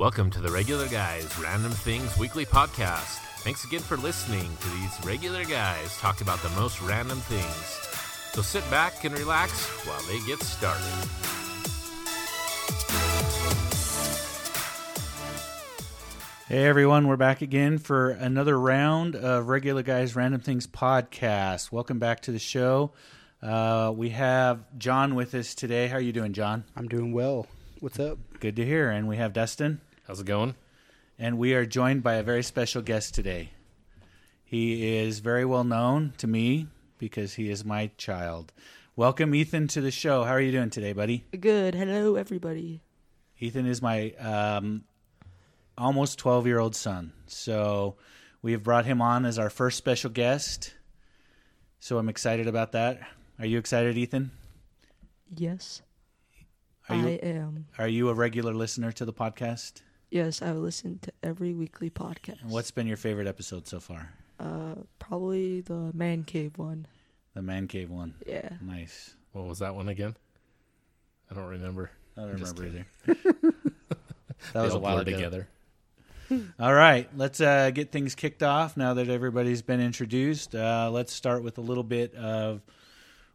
Welcome to the Regular Guys Random Things Weekly Podcast. Thanks again for listening to these regular guys talk about the most random things. So sit back and relax while they get started. Hey everyone, we're back again for another round of Regular Guys Random Things podcast. Welcome back to the show. Uh, we have Jon with us today. How are you doing, Jon? I'm doing well. What's up? Good to hear. And we have Dustin, How's it going? and we are joined by a very special guest today. He is very well known to me because he is my child. Welcome, Ethan, to the show. How are you doing today, buddy? Good. Hello, everybody. Ethan is my um, almost 12 year old son. So we have brought him on as our first special guest. So I'm excited about that. Are you excited, Ethan? Yes, Are you, I am. are you a regular listener to the podcast? Yes, I listen to every weekly podcast. And what's been your favorite episode so far? uh probably the man cave one? The Man Cave one. Yeah. Nice. What was that one again? I don't remember. I don't Just remember either. that was a all while ago. together. All right, let's uh, get things kicked off now that everybody's been introduced. Uh, let's start with a little bit of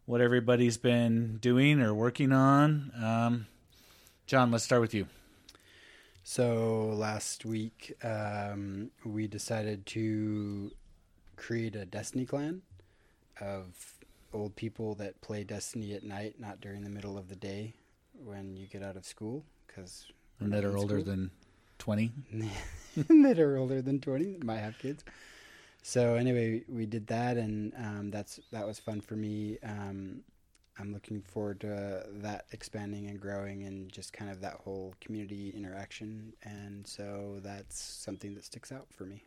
what everybody's been doing or working on. Um, Jon, let's start with you. So last week, um, we decided to create a Destiny clan of old people that play Destiny at night, not during the middle of the day when you get out of school, because And that are older than 20. that are older than 20 that might have kids. So anyway we did that and um, that's that was fun for me. Um, i'm looking forward to that expanding and growing and just kind of that whole community interaction. And so that's something that sticks out for me.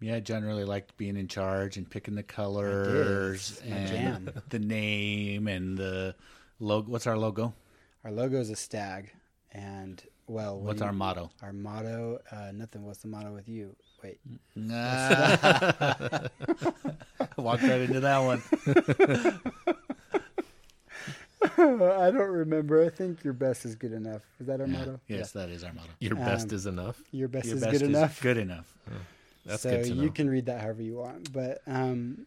Yeah, Jon really liked being in charge and picking the colors and the name and the logo. What's our logo? our logo is a stag. And well what What's you- our motto? our motto uh, nothing. What's the motto with you? Wait. Walked right into that one. i don't remember i think your best is good enough is that our Yeah, motto Yes, that is our motto. Your best Um, is enough. your best Your is best good enough Good enough. That's so good to know. you can read that however you want. But um,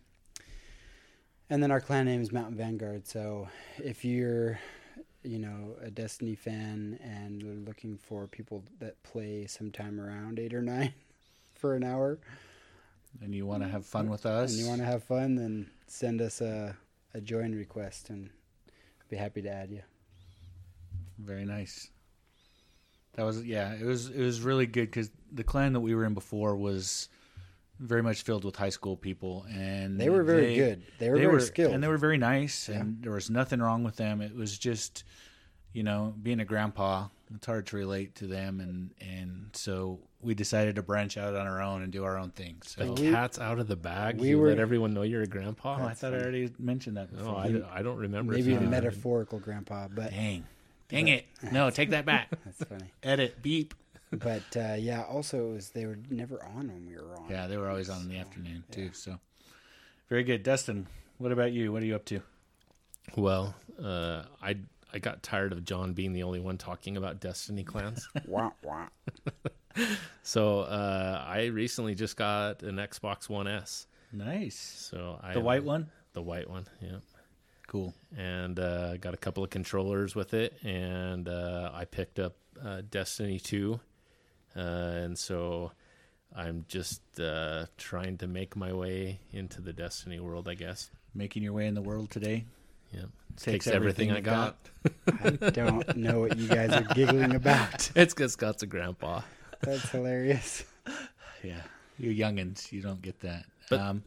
and then our clan name is Mountain Vanguard. So if you're, you know, a Destiny fan and you're looking for people that play sometime around eight or nine for an hour, And you want to have fun with us? and you want to have fun, then send us a a join request, and be happy to add you. Very nice. That was yeah. It was it was really good because the clan that we were in before was very much filled with high school people, and They were very good. They were they very skilled. and they were very nice, Yeah. and there was nothing wrong with them. It was just, you know, being a grandpa, it's hard to relate to them, and and so we decided to branch out on our own and do our own thing. The So, we- cat's out of the bag. we you were- let everyone know you're a grandpa. oh, I thought I already mentioned that. no, I, I don't remember. Maybe a metaphorical grandpa, but Dang, dang it! No, take that back. that's funny. Edit, beep. But uh, yeah, also it was they were never on when we were on. Yeah, they were always on in the afternoon too. So, very good, Dustin. What about you? What are you up to? Well, uh, I I got tired of Jon being the only one talking about Destiny clans. Wah, wah. So uh, I recently just got an Xbox One S. Nice. So I The white one. the white one, yeah. Cool. and uh, got a couple of controllers with it, and uh, I picked up uh, Destiny Two, uh, and so I'm just uh, trying to make my way into the Destiny world, I guess. Making your way in the world today. Yeah, Takes takes, everything, everything I you've got. I don't know what you guys are giggling about. It's because Scott's a grandpa. That's hilarious. Yeah, you're youngins. You don't get that. But- um,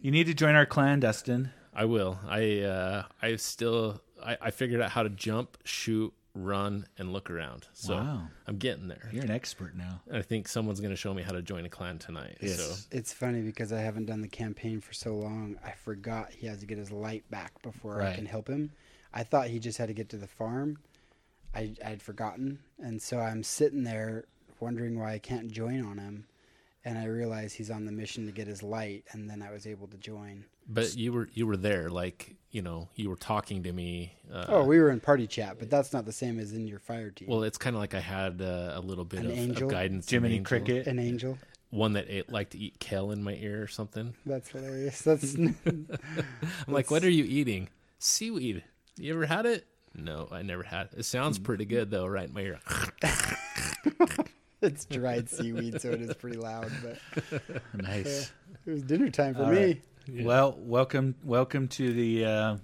you need to join our clan, Dustin. I will. I uh, I still I, I figured out how to jump, shoot, run, and look around. So Wow. I'm getting there. You're an expert now. I think someone's going to show me how to join a clan tonight. Yes. So It's funny because I haven't done the campaign for so long. I forgot he has to get his light back before I can help him. I thought he just had to get to the farm. I I'd forgotten, and so I'm sitting there wondering why I can't join on him. and I realized he's on the mission to get his light, and then I was able to join. But you were you were there, like you know, you were talking to me. Uh, oh, we were in party chat, but that's not the same as in your fire team. well, it's kind of like I had uh, a little bit An of, of angel? guidance. an Jiminy angel. Cricket. An angel. one that ate, liked to eat kale in my ear or something. That's hilarious. That's I'm like, what are you eating? Seaweed. You ever had it? No, I never had it. It sounds pretty good though, right in my ear. it's dried seaweed, so it is pretty loud. But Nice. it was dinner time for All me. right. Well, welcome, welcome to the. Uh,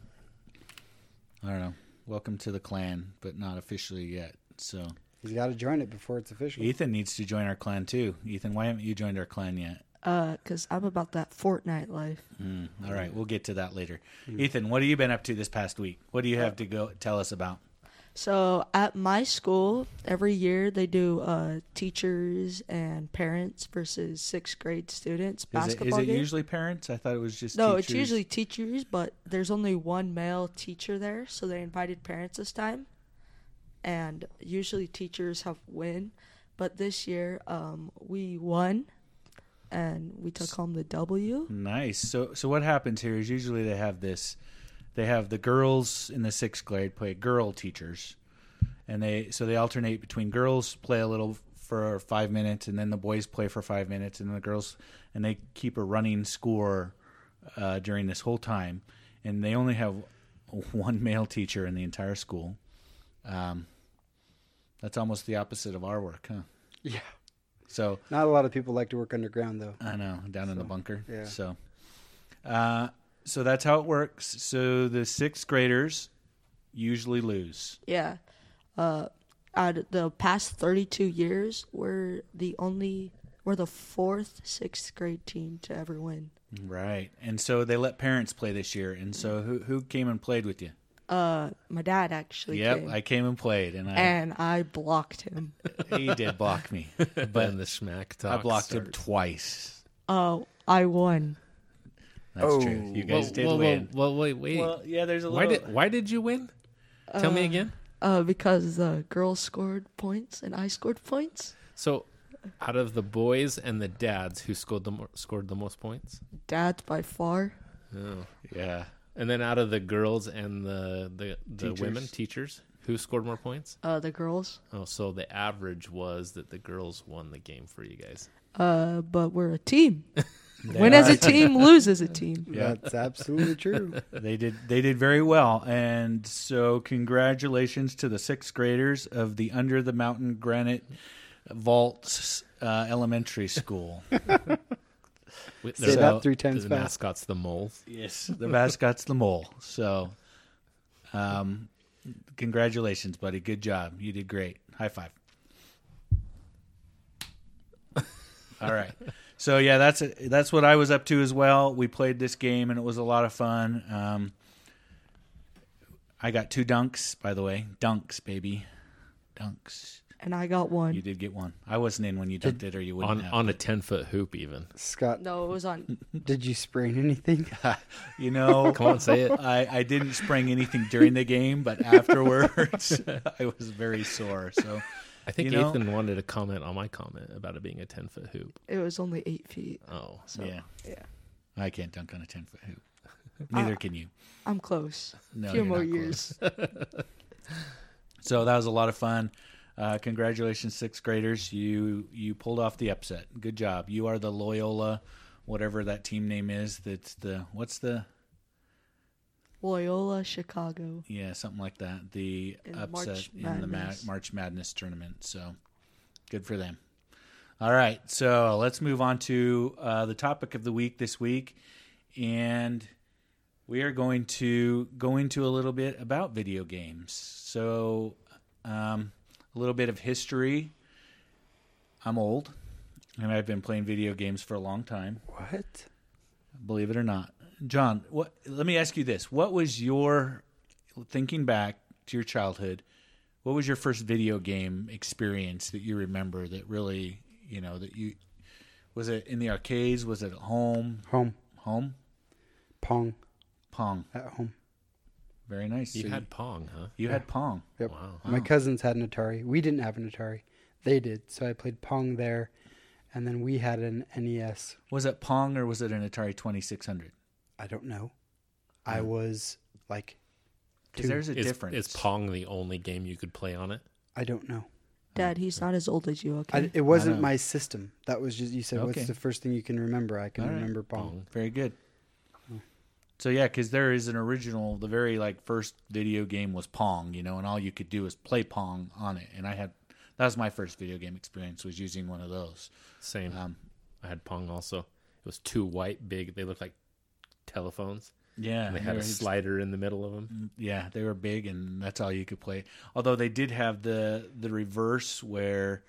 I don't know. Welcome to the clan, but not officially yet. So He's got to join it before it's official. Ethan needs to join our clan too. Ethan, why haven't you joined our clan yet? Uh, cause I'm about that Fortnite life. Mm, all right, we'll get to that later. Ethan, what have you been up to this past week? What do you have to go tell us about? So at my school, every year they do uh teachers and parents versus sixth grade students Is it, basketball is it game. usually parents? I thought it was just no, it's usually teachers, but there's only one male teacher there, so they invited parents this time. And usually teachers have win, but this year um we won and we took home the W. Nice. So so what happens here is usually they have this they have the girls in the sixth grade play girl teachers. And they so they alternate between girls play a little for five minutes and then the boys play for five minutes and the girls and they keep a running score uh, during this whole time. And they only have one male teacher in the entire school. Um, that's almost the opposite of our work, huh? Yeah. So Not a lot of people like to work underground, though. I know, down in the bunker. yeah. So, uh, so that's how it works. So the sixth graders usually lose. Yeah. Uh out of the past 32 years, we're the only we're the fourth sixth grade team to ever win. Right. And so they let parents play this year. And so who who came and played with you? Uh my dad actually yep, came. I came and played, and I and I blocked him. he did block me, but but the smack talk. I talk blocked him twice. Oh, I won. That's Oh. true. You guys Well, did well, win. Well, well, wait, wait. Well, yeah. There's a why little. did why did you win? Tell me again. Uh, because the girls scored points and I scored points. So, out of the boys and the dads, who scored the mo- scored the most points? Dad's by far. Oh. yeah. And then out of the girls and the the, the Teachers. women teachers, who scored more points? Uh, the girls. Oh, so the average was that the girls won the game for you guys. Uh, but we're a team. They Win as a team, lose as a team. Yeah. That's absolutely true. They did. They did very well, and so congratulations to the sixth graders of the Under the Mountain Granite Vaults uh, Elementary School. Wait, Say they're- that three times the fast. mascot's the moles. yes, the mascot's the mole. So, um, congratulations, buddy. Good job. You did great. High five. All right. So yeah, that's that's what I was up to as well. We played this game and it was a lot of fun. Um, I got two dunks, by the way. Dunks, baby. Dunks. And I got one. You did get one. I wasn't in when you dunked it, or you wouldn't On have. on a ten foot hoop, even. Scott, No, it was on. did you sprain anything? you know, Come on, say it. I, I didn't sprain anything during the game, but afterwards, I was very sore. So I think You know- Ethan wanted to comment on my comment about it being a ten foot hoop. It was only eight feet. Oh, So yeah, yeah. I can't dunk on a ten foot hoop. Neither Uh, can you. I'm close. No, A few you're more not close. years. So that was a lot of fun. Uh, congratulations, sixth graders! You you pulled off the upset. Good job. You are the Loyola, whatever that team name is. That's the what's the Loyola, Chicago. yeah something like that. The In upset March in the Ma- March Madness tournament. So good for them. All right, so let's move on to uh, the topic of the week this week, and we are going to go into a little bit about video games. So, um, a little bit of history. I'm old, and I've been playing video games for a long time. What? Believe it or not, Jon. What? Let me ask you this: What was your thinking back to your childhood? What was your first video game experience that you remember that really, you know, that you was it in the arcades? Was it at home? Home. Home? Pong Pong. at home. Very nice. you So had Pong, huh? you had Pong. Yep. Wow. My cousins had an Atari. We didn't have an Atari. They did. So I played Pong there. and then we had an NES. Was it Pong or was it an Atari Twenty Six Hundred? I don't know. I Hmm. was like, Because two. there's a Is, difference. is Pong the only game you could play on it? I don't know. Dad, he's not as old as you. Okay. I, it wasn't know. my system. That was just you said. Okay. What's the first thing you can remember? I can All right. remember Pong. Pong. Very good. Hmm. So yeah, because there is an original. The very like first video game was Pong, you know, and all you could do is play Pong on it. And I had that was my first video game experience was using one of those. Same. Um, I had Pong also. It was two white, big. They looked like telephones. yeah, And they had a slider in the middle of them. Mm, yeah, they were big, and that's all you could play. Although they did have the the reverse, where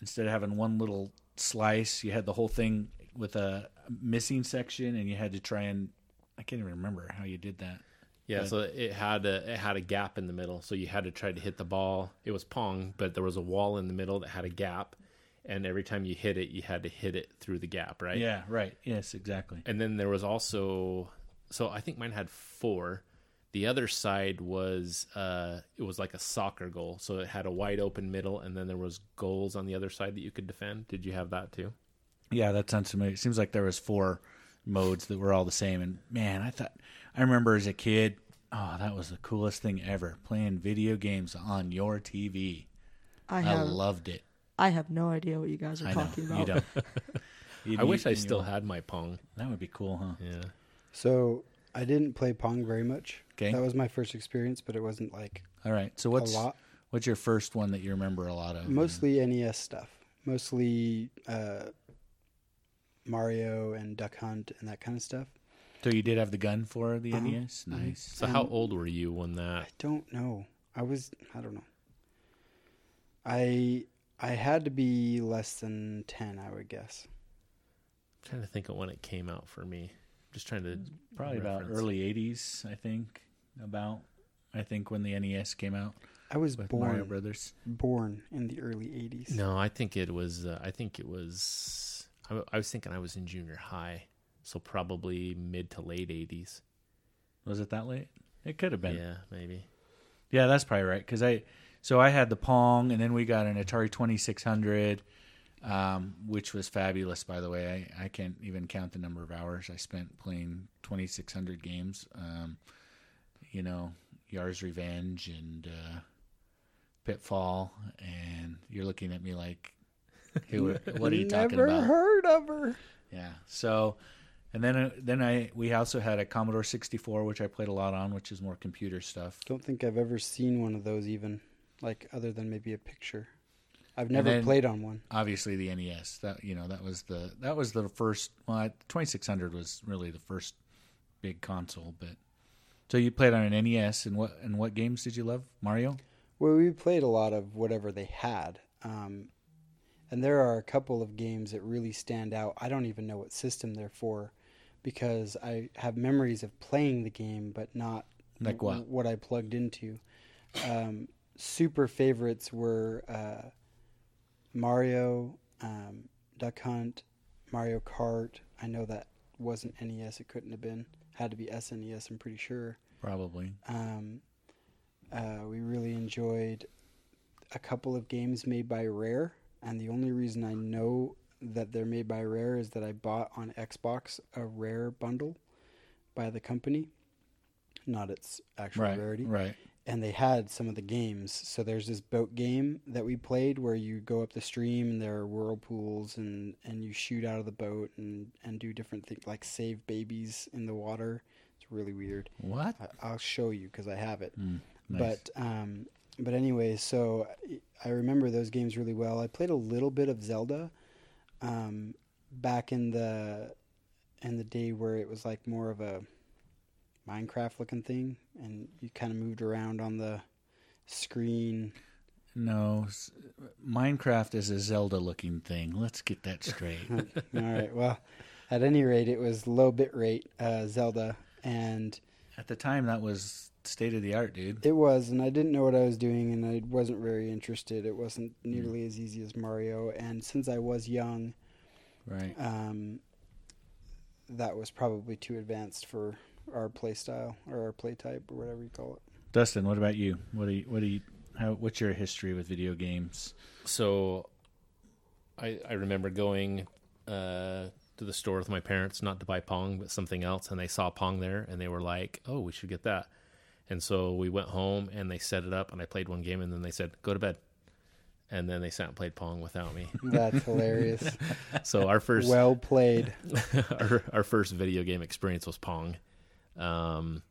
instead of having one little slice, you had the whole thing with a missing section, and you had to try and I can't even remember how you did that. Yeah, But- so it had a it had a gap in the middle, so you had to try to hit the ball. It was Pong, but there was a wall in the middle that had a gap, and every time you hit it, you had to hit it through the gap, right? Yeah, right. Yes, exactly. And then there was also, so I think mine had four. The other side was uh, it was like a soccer goal, so it had a wide open middle, and then there was goals on the other side that you could defend. Did you have that too? Yeah, that sounds familiar. It seems like there was four modes that were all the same. And man, I thought I remember as a kid, oh, that was the coolest thing ever. Playing video games on your TV. I I, have. loved it. I have no idea what you guys are I know talking about. you don't. You'd I wish I in still your- had my Pong. That would be cool, huh? Yeah. So I didn't play Pong very much. Okay. That was my first experience, but it wasn't like All right. So what's a lot. what's your first one that you remember a lot of? Mostly NES stuff. Mostly uh, Mario and Duck Hunt and that kind of stuff. So you did have the gun for the Uh-huh. NES. Mhm. Nice. So how old were you when that? I don't know. I was I don't know. I I had to be less than ten, I would guess. I'm trying to think of when it came out for me. Just trying to Probably about early '80s, I think. About I think when the NES came out I was with born Mario Brothers. born in the early eighties. No, I think it was. Uh, I think it was. I was thinking I was in junior high, so probably mid to late eighties. Was it that late? It could have been. Yeah, maybe. Yeah, that's probably right. Because I, so I had the Pong, and then we got an Atari Twenty Six Hundred, um, which was fabulous. By the way, I, I can't even count the number of hours I spent playing Twenty Six Hundred games. Um, you know, Yars' Revenge and uh, Pitfall, and you're looking at me like, who, what are you talking about? Never about? heard of her. Yeah. So, and then uh, then I we also had a Commodore 64, which I played a lot on, which is more computer stuff. Don't think I've ever seen one of those even, like other than maybe a picture. I've never then- played on one. Obviously, the NES. That you know that was the that was the first. Well, 2600 was really the first big console. But so you played on an NES, and what and what games did you love? Mario. Well, we played a lot of whatever they had. Um, and there are a couple of games that really stand out. I don't even know what system they're for because I have memories of playing the game, but not Like what? what I plugged into. Um, super favorites were uh, Mario, um, Duck Hunt, Mario Kart. I know that wasn't NES. It couldn't have been. Had to be SNES. I'm pretty sure. Probably. Um, uh, we really enjoyed a couple of games made by Rare, and the only reason I know that they're made by Rare is that I bought on Xbox a Rare bundle by the company, not its actual Right. rarity. Right. And they had some of the games. So there's this boat game that we played where you go up the stream and there are whirlpools and, and you shoot out of the boat and, and do different things like save babies in the water. It's really weird. What? I- I'll show you because I have it. Mm, nice. But um, but anyway, so I remember those games really well. I played a little bit of Zelda um, back in the in the day where it was like more of a Minecraft looking thing, and you kind of moved around on the screen. no, Minecraft is a Zelda-looking thing. Let's get that straight. All right. Well, at any rate, it was low bit rate uh, Zelda, and At the time, that was state of the art, dude. It was, and I didn't know what I was doing, and I wasn't very interested. It wasn't nearly as easy as Mario, and since I was young, Right. um, that was probably too advanced for our play style or our play type or whatever you call it. Dustin, what about you? What do you? What do you? How? What's your history with video games? So I, I remember going uh, to the store with my parents, not to buy Pong, but something else, and they saw Pong there, and they were like, "Oh, we should get that." And so we went home, and they set it up, and I played one game, and then they said, "Go to bed," and then they sat and played Pong without me. That's hilarious. so our first well played. our our first video game experience was Pong, um,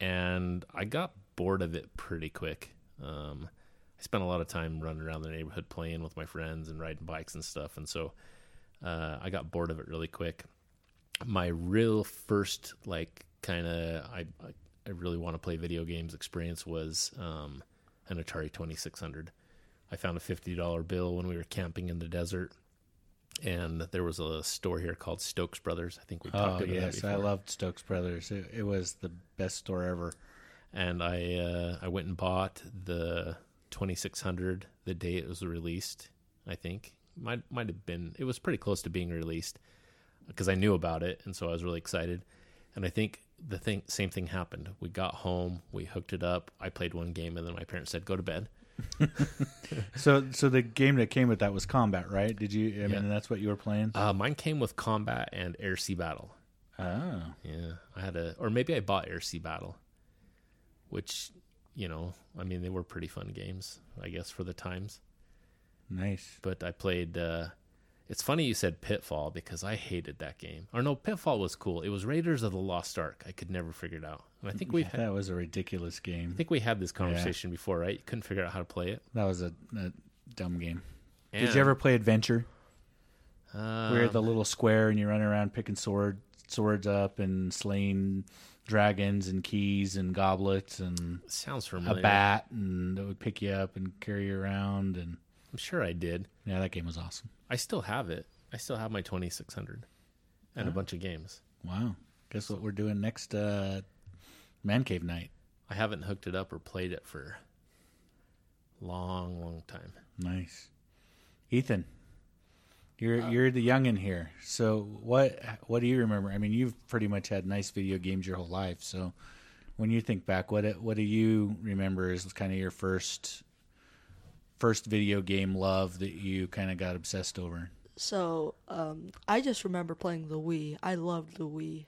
and I got bored of it pretty quick. Um, I spent a lot of time running around the neighborhood playing with my friends and riding bikes and stuff, and so uh, I got bored of it really quick. My real first like kind of I, I really want to play video games experience was um, an Atari Twenty Six Hundred. I found a fifty dollar bill when we were camping in the desert, and there was a store here called Stokes Brothers. I think we talked Oh about yes, that I loved Stokes Brothers. It, it was the best store ever. and I uh, I went and bought the 2600 the day it was released. I think might might have been it was pretty close to being released because I knew about it, and so I was really excited. And I think the thing same thing happened. We got home, we hooked it up. I played one game, and then my parents said, "Go to bed." So so the game that came with that was Combat, right? Did you? I mean, that's what you were playing. Uh, mine came with combat and air sea battle. Oh, Yeah, I had a, or maybe I bought Air Sea Battle, which, you know, I mean, they were pretty fun games, I guess, for the times. nice. But I played. Uh, it's funny you said Pitfall because I hated that game. Or no, Pitfall was cool. It was Raiders of the Lost Ark. I could never figure it out. And I think we've had, that was a ridiculous game. I think we had this conversation before, right? You couldn't figure out how to play it. That was a, a dumb game. And, Did you ever play Adventure? Um, Where the little square and you run around picking sword swords up and slaying dragons and keys and goblets and sounds a bat and it would pick you up and carry you around and I'm sure I did. yeah, that game was awesome. I still have it. I still have my 2600 and a bunch of games. Wow. Guess what we're doing next uh Man Cave night. I haven't hooked it up or played it for long, long time. Nice. Ethan, you're you're the youngin here. So what what do you remember? I mean, you've pretty much had nice video games your whole life. So when you think back, what what do you remember as kind of your first first video game love that you kind of got obsessed over? So um, I just remember playing the Wii. I loved the Wii.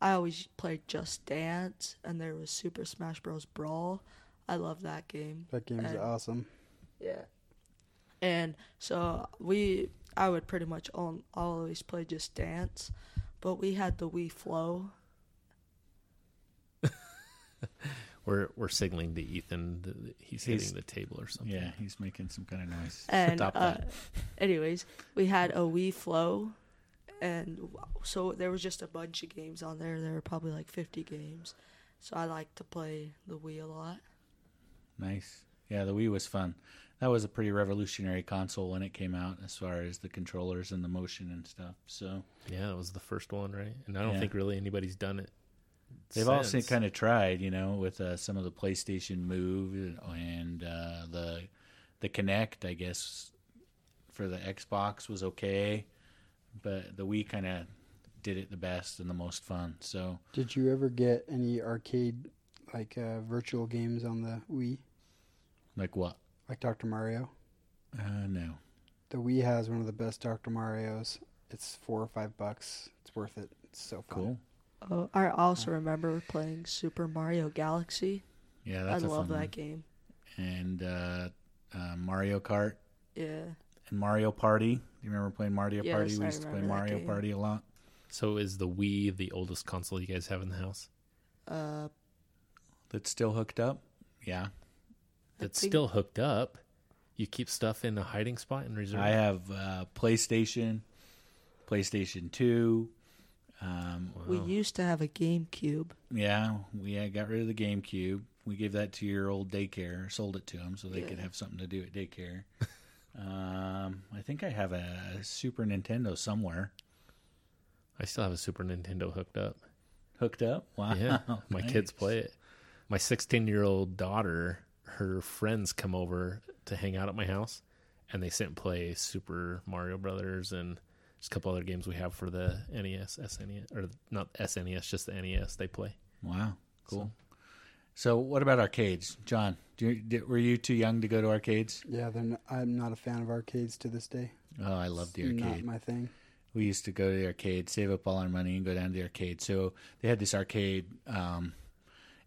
I always played Just Dance, and there was Super Smash Bros. Brawl. I love that game. That game is awesome. Yeah. And so we, I would pretty much on, always play Just Dance, but we had the WiiFlow. We're we're signaling to Ethan that he's, He's- hitting the table or something. Yeah, he's making some kind of noise. And Stop uh, that. anyways, we had a WiiFlow, and so there was just a bunch of games on there. There were probably like 50 games. So I like to play the Wii a lot. Nice. Yeah, the Wii was fun. That was a pretty revolutionary console when it came out, as far as the controllers and the motion and stuff. So Yeah, that was the first one, right? And I don't Yeah. think really anybody's done it. they've also kind of tried, you know, with uh, some of the PlayStation Move and uh, the the Kinect. I guess for the Xbox was okay, but the Wii kind of did it the best and the most fun. So Did you ever get any arcade like uh, virtual games on the Wii, like what? like Dr. Mario? Uh, no. The Wii has one of the best Dr. Mario's. It's four or five bucks. It's worth it. It's so fun. Cool. Uh, I also remember playing Super Mario Galaxy. Yeah, I that's a love fun that one. game. And uh, uh, Mario Kart Yeah. And Mario Party. Do you remember playing Mario Yes, Party? We I used to play Mario game. Party a lot. So is the Wii the oldest console you guys have in the house? Uh, That's still hooked up. Yeah, That's think- still hooked up. You keep stuff in a hiding spot in reserve. I have uh, PlayStation, PlayStation Two. Um, We Wow. used to have a GameCube. yeah, we uh, got rid of the GameCube. We gave that to your old daycare, sold it to them so they Yeah. could have something to do at daycare. um, I think I have a Super Nintendo somewhere I still have a Super Nintendo hooked up. hooked up. Wow, Yeah, my nice. kids play it. My 16 year old daughter, her friends come over to hang out at my house, and they sit and play Super Mario Brothers and just a couple other games we have for the NES, SNES, or not SNES, just the NES. They play. Wow, cool. So, what about arcades, Jon? You, did, were you too young to go to arcades? Yeah, they're not, I'm not a fan of arcades to this day. Oh, I love the Not arcade. my thing. we used to go to the arcade, save up all our money, and go down to the arcade. So they had this arcade. Um,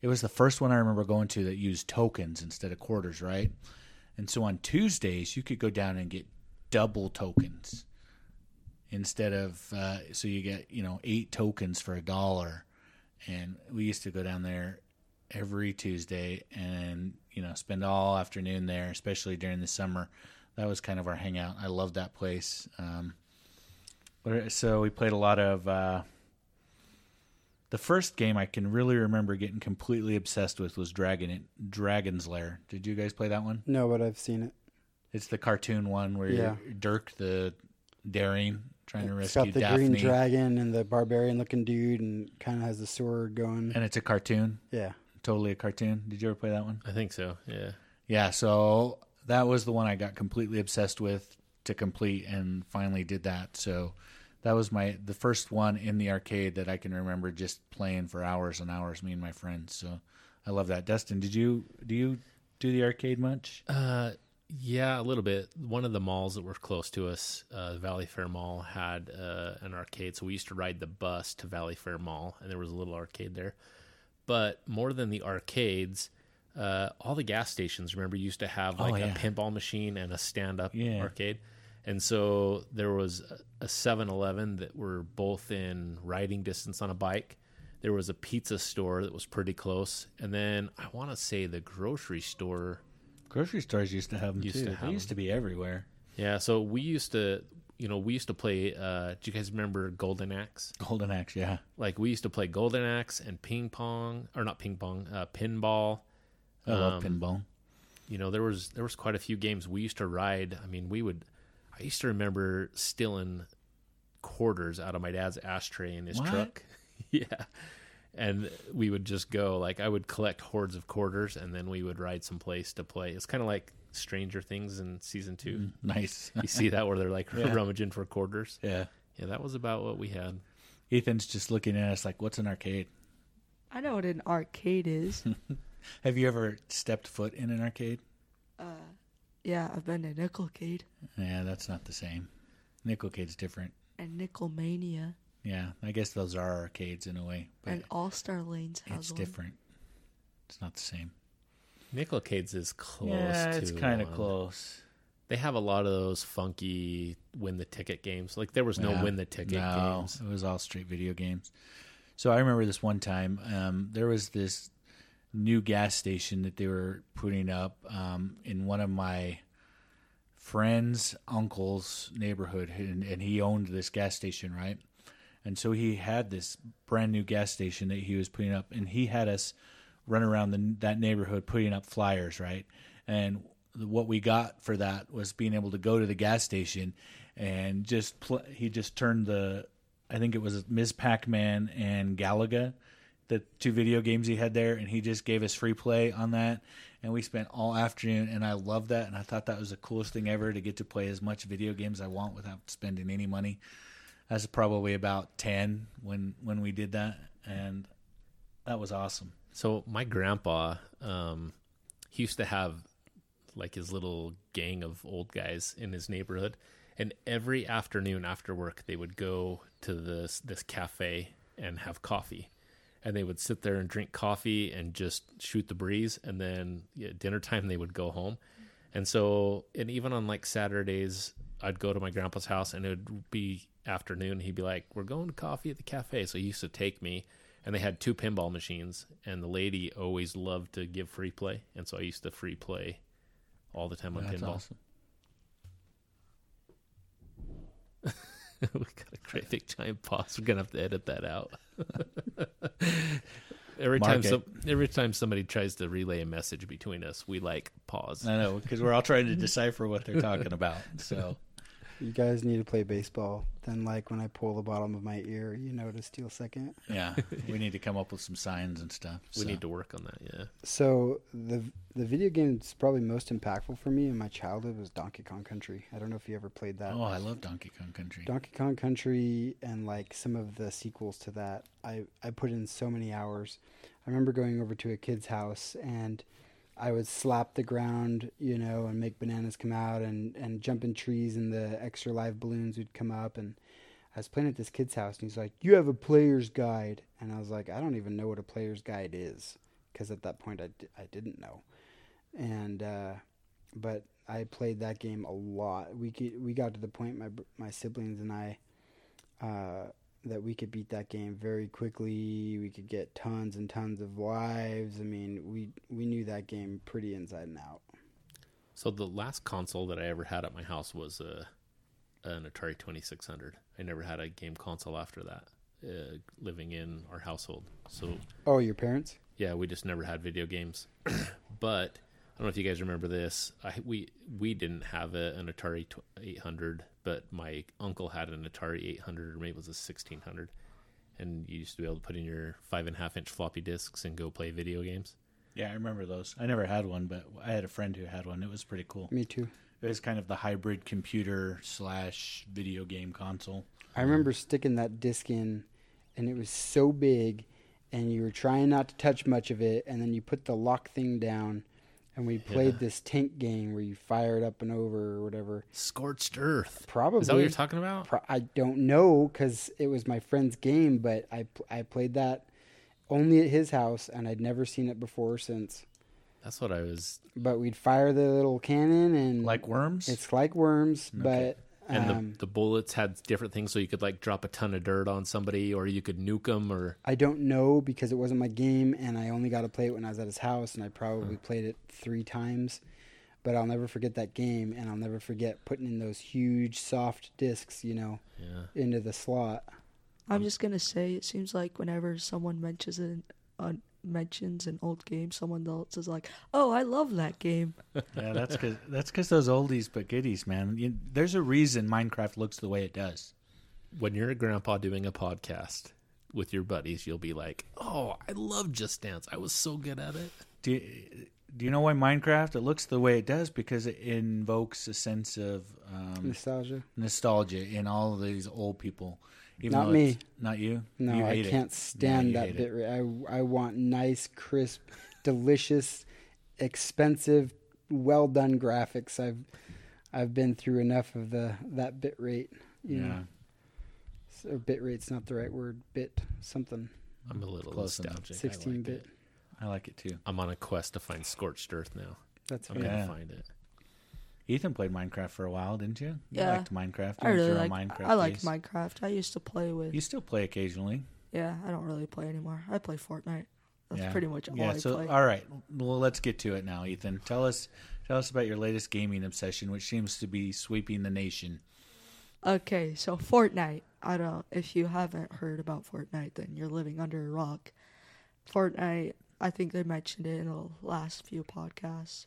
it was the first one I remember going to that used tokens instead of quarters, right? And so on Tuesdays, you could go down and get double tokens instead of uh, so you get you know eight tokens for a dollar. And we used to go down there every Tuesday and you know spend all afternoon there, especially during the summer. That was kind of our hangout. I loved that place. Um, but- so we played a lot of. Uh, the first game I can really remember getting completely obsessed with was Dragon Dragon's Lair. Did you guys play that one? No, but I've seen it. It's the cartoon one where Yeah. Dirk the daring trying to It's rescue got the Daphne, green dragon and the barbarian looking dude, and kind of has the sword going. and it's a cartoon, Yeah, totally a cartoon. Did you ever play that one? I think so. Yeah. Yeah, so that was the one I got completely obsessed with to complete and finally did that. So that was my the first one in the arcade that I can remember just playing for hours and hours me and my friends. So I love that. Dustin, did you do you do the arcade much? Uh, yeah, a little bit. One of the malls that were close to us, uh, Valley Fair Mall, had uh, an arcade. So we used to ride the bus to Valley Fair Mall, and there was a little arcade there. But more than the arcades, uh, all the gas stations, remember, used to have Oh, like yeah. a pinball machine and a stand up Yeah. arcade. And so there was a 7 Eleven that were both in riding distance on a bike. There was a pizza store that was pretty close. And then I want to say the grocery store. Grocery stores used to have them Used too. to they used them. to be everywhere. Yeah, so we used to, you know, we used to play. Uh, do you guys remember Golden Axe? Golden Axe, yeah. Like we used to play Golden Axe and ping pong, or not ping pong, uh, pinball. I love Um, pinball. You know, there was there was quite a few games we used to ride. I mean, we would. I used to remember stealing quarters out of my dad's ashtray in his What? truck. yeah. And we would just go like I would collect hordes of quarters, and then we would ride someplace to play. It's kind of like Stranger Things in season two. Mm, nice. You see that where they're like Yeah. rummaging for quarters. yeah. Yeah, that was about what we had. Ethan's just looking at us like, "What's an arcade?" I know what an arcade is. Have you ever stepped foot in an arcade? Uh, yeah, I've been to Nickelcade Yeah, that's not the same. Nickelcade's different. and Nickelmania Yeah, I guess those are arcades in a way, but and All Star Lanes has it's one. different. It's not the same. Nickelcades is close. yeah, it's kind of close. They have a lot of those funky win the ticket games. Like there was no Yeah. win the ticket no, games. it was all straight video games. So I remember this one time. Um, there was this new gas station that they were putting up um, in one of my friend's uncle's neighborhood, and, and he owned this gas station, right? And so he had this brand new gas station that he was putting up, and he had us run around the, that neighborhood putting up flyers, right? And what we got for that was being able to go to the gas station and just pl- he just turned the I think it was Ms. Pac-Man and Galaga, the two video games he had there, and he just gave us free play on that, and we spent all afternoon, and I loved that, and I thought that was the coolest thing ever to get to play as much video games I want without spending any money. I was probably about ten when when we did that, and that was awesome. So my grandpa, um, he used to have like his little gang of old guys in his neighborhood, and every afternoon after work they would go to this this cafe and have coffee, and they would sit there and drink coffee and just shoot the breeze, and then yeah, dinner time they would go home, and so and even on like Saturdays I'd go to my grandpa's house and it would be afternoon. He'd be like, "We're going to coffee at the cafe," so he used to take me and they had two pinball machines and the lady always loved to give free play. And so i used to free play all the time on That's pinball. awesome. we got a great big giant pause we're gonna have to edit that out. Every Mark time some, every time somebody tries to relay a message between us we like pause. I know because we're all trying to decipher what they're talking about. So You guys need to play baseball. Then, like when I pull the bottom of my ear, you know to steal second. yeah, we need to come up with some signs and stuff. we so. need to work on that yeah So the the video game that's probably most impactful for me in my childhood was Donkey Kong Country. I don't know if you ever played that. Oh, I love Donkey Kong Country. Donkey Kong Country and like some of the sequels to that. I I put in so many hours. I remember going over to a kid's house and I would slap the ground, you know, and make bananas come out, and and jump in trees, and the extra live balloons would come up. And I was playing at this kid's house, and he's like, "You have a player's guide," and I was like, "I don't even know what a player's guide is," because at that point I, I didn't know. And uh, but I played that game a lot. We could, we got to the point my my siblings and I uh, that we could beat that game very quickly. We could get tons and tons of lives. I mean, we we knew that game pretty inside and out. So the last console that I ever had at my house was a an Atari Twenty Six Hundred. I never had a game console after that. Uh, living in our household, so Oh, your parents? yeah, we just never had video games. but I don't know if you guys remember this. I we we didn't have a, an Atari 800, but my uncle had an Atari 800, or maybe it was a 1600. And you used to be able to put in your five and a half inch floppy disks and go play video games. Yeah, I remember those. I never had one, but I had a friend who had one. It was pretty cool. Me too. It was kind of the hybrid computer slash video game console. I remember sticking that disc in, and it was so big, and you were trying not to touch much of it, and then you put the lock thing down, and we played Yeah. this tank game where you fire it up and over or whatever. Scorched Earth. Probably. Is that what you're talking about? Pro- I don't know because it was my friend's game, but I I played that only at his house, and I'd never seen it before or since. That's what I was. But we'd fire the little cannon, and Like worms? it's like worms, Okay. but And um, the, the bullets had different things, so you could like drop a ton of dirt on somebody, or you could nuke them, or I don't know because it wasn't my game, and I only got to play it when I was at his house, and I probably played it three times. But I'll never forget that game, and I'll never forget putting in those huge soft discs, you know, yeah. into the slot. I'm just gonna say it seems like whenever someone mentions an mentions an old game, someone else is like, "Oh, I love that game." yeah, that's because that's because those oldies but goodies, man. You, there's a reason Minecraft looks the way it does. When you're a grandpa doing a podcast with your buddies, you'll be like, "Oh, I love Just Dance. I was so good at it." Do you, do you know why Minecraft it looks the way it does? Because it invokes a sense of um, Nostalgia. nostalgia in all of these old people. Even Not me. Not you. No, You I can't stand you that bit it. rate. I I want nice, crisp, delicious, expensive, well done graphics. I've I've been through enough of the that bit rate. You Yeah. know, so bit rate's not the right word. Bit something. I'm a little Close enough. nostalgic. I Sixteen like bit. it. I like it too. I'm on a quest to find Scorched Earth now. That's I'm fair. Yeah. gonna find it. Ethan played Minecraft for a while, didn't you? You Yeah. liked Minecraft. I really like. a I like. Minecraft. I used to play with. You still play occasionally. Yeah, I don't really play anymore. I play Fortnite. That's yeah. pretty much all yeah. I so play. all right. Well, let's get to it now, Ethan. Tell us, tell us about your latest gaming obsession, which seems to be sweeping the nation. Okay, so Fortnite. I don't. If you haven't heard about Fortnite, then you're living under a rock. Fortnite. I think they mentioned it in the last few podcasts.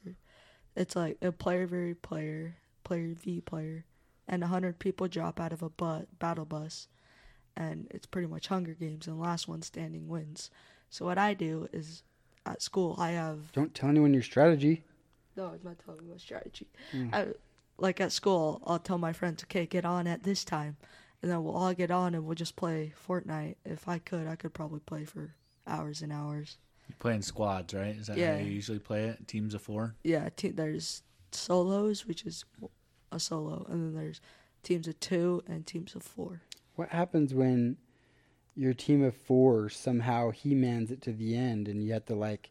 It's like a player v player, player v player, and a hundred people drop out of a bu- battle bus, and it's pretty much Hunger Games, and the last one standing wins. So what I do is, at school, I have Don't tell anyone your strategy. no, it's not telling my strategy. Mm. I, like at school, I'll tell my friends, okay, get on at this time. And then we'll all get on and we'll just play Fortnite. If I could, I could probably play for hours and hours. You play in squads, right? Is that Yeah. how you usually play it? Teams of four. Yeah, te- there's solos, which is a solo. And then there's teams of two and teams of four. What happens when your team of four somehow he mans it to the end and you have to like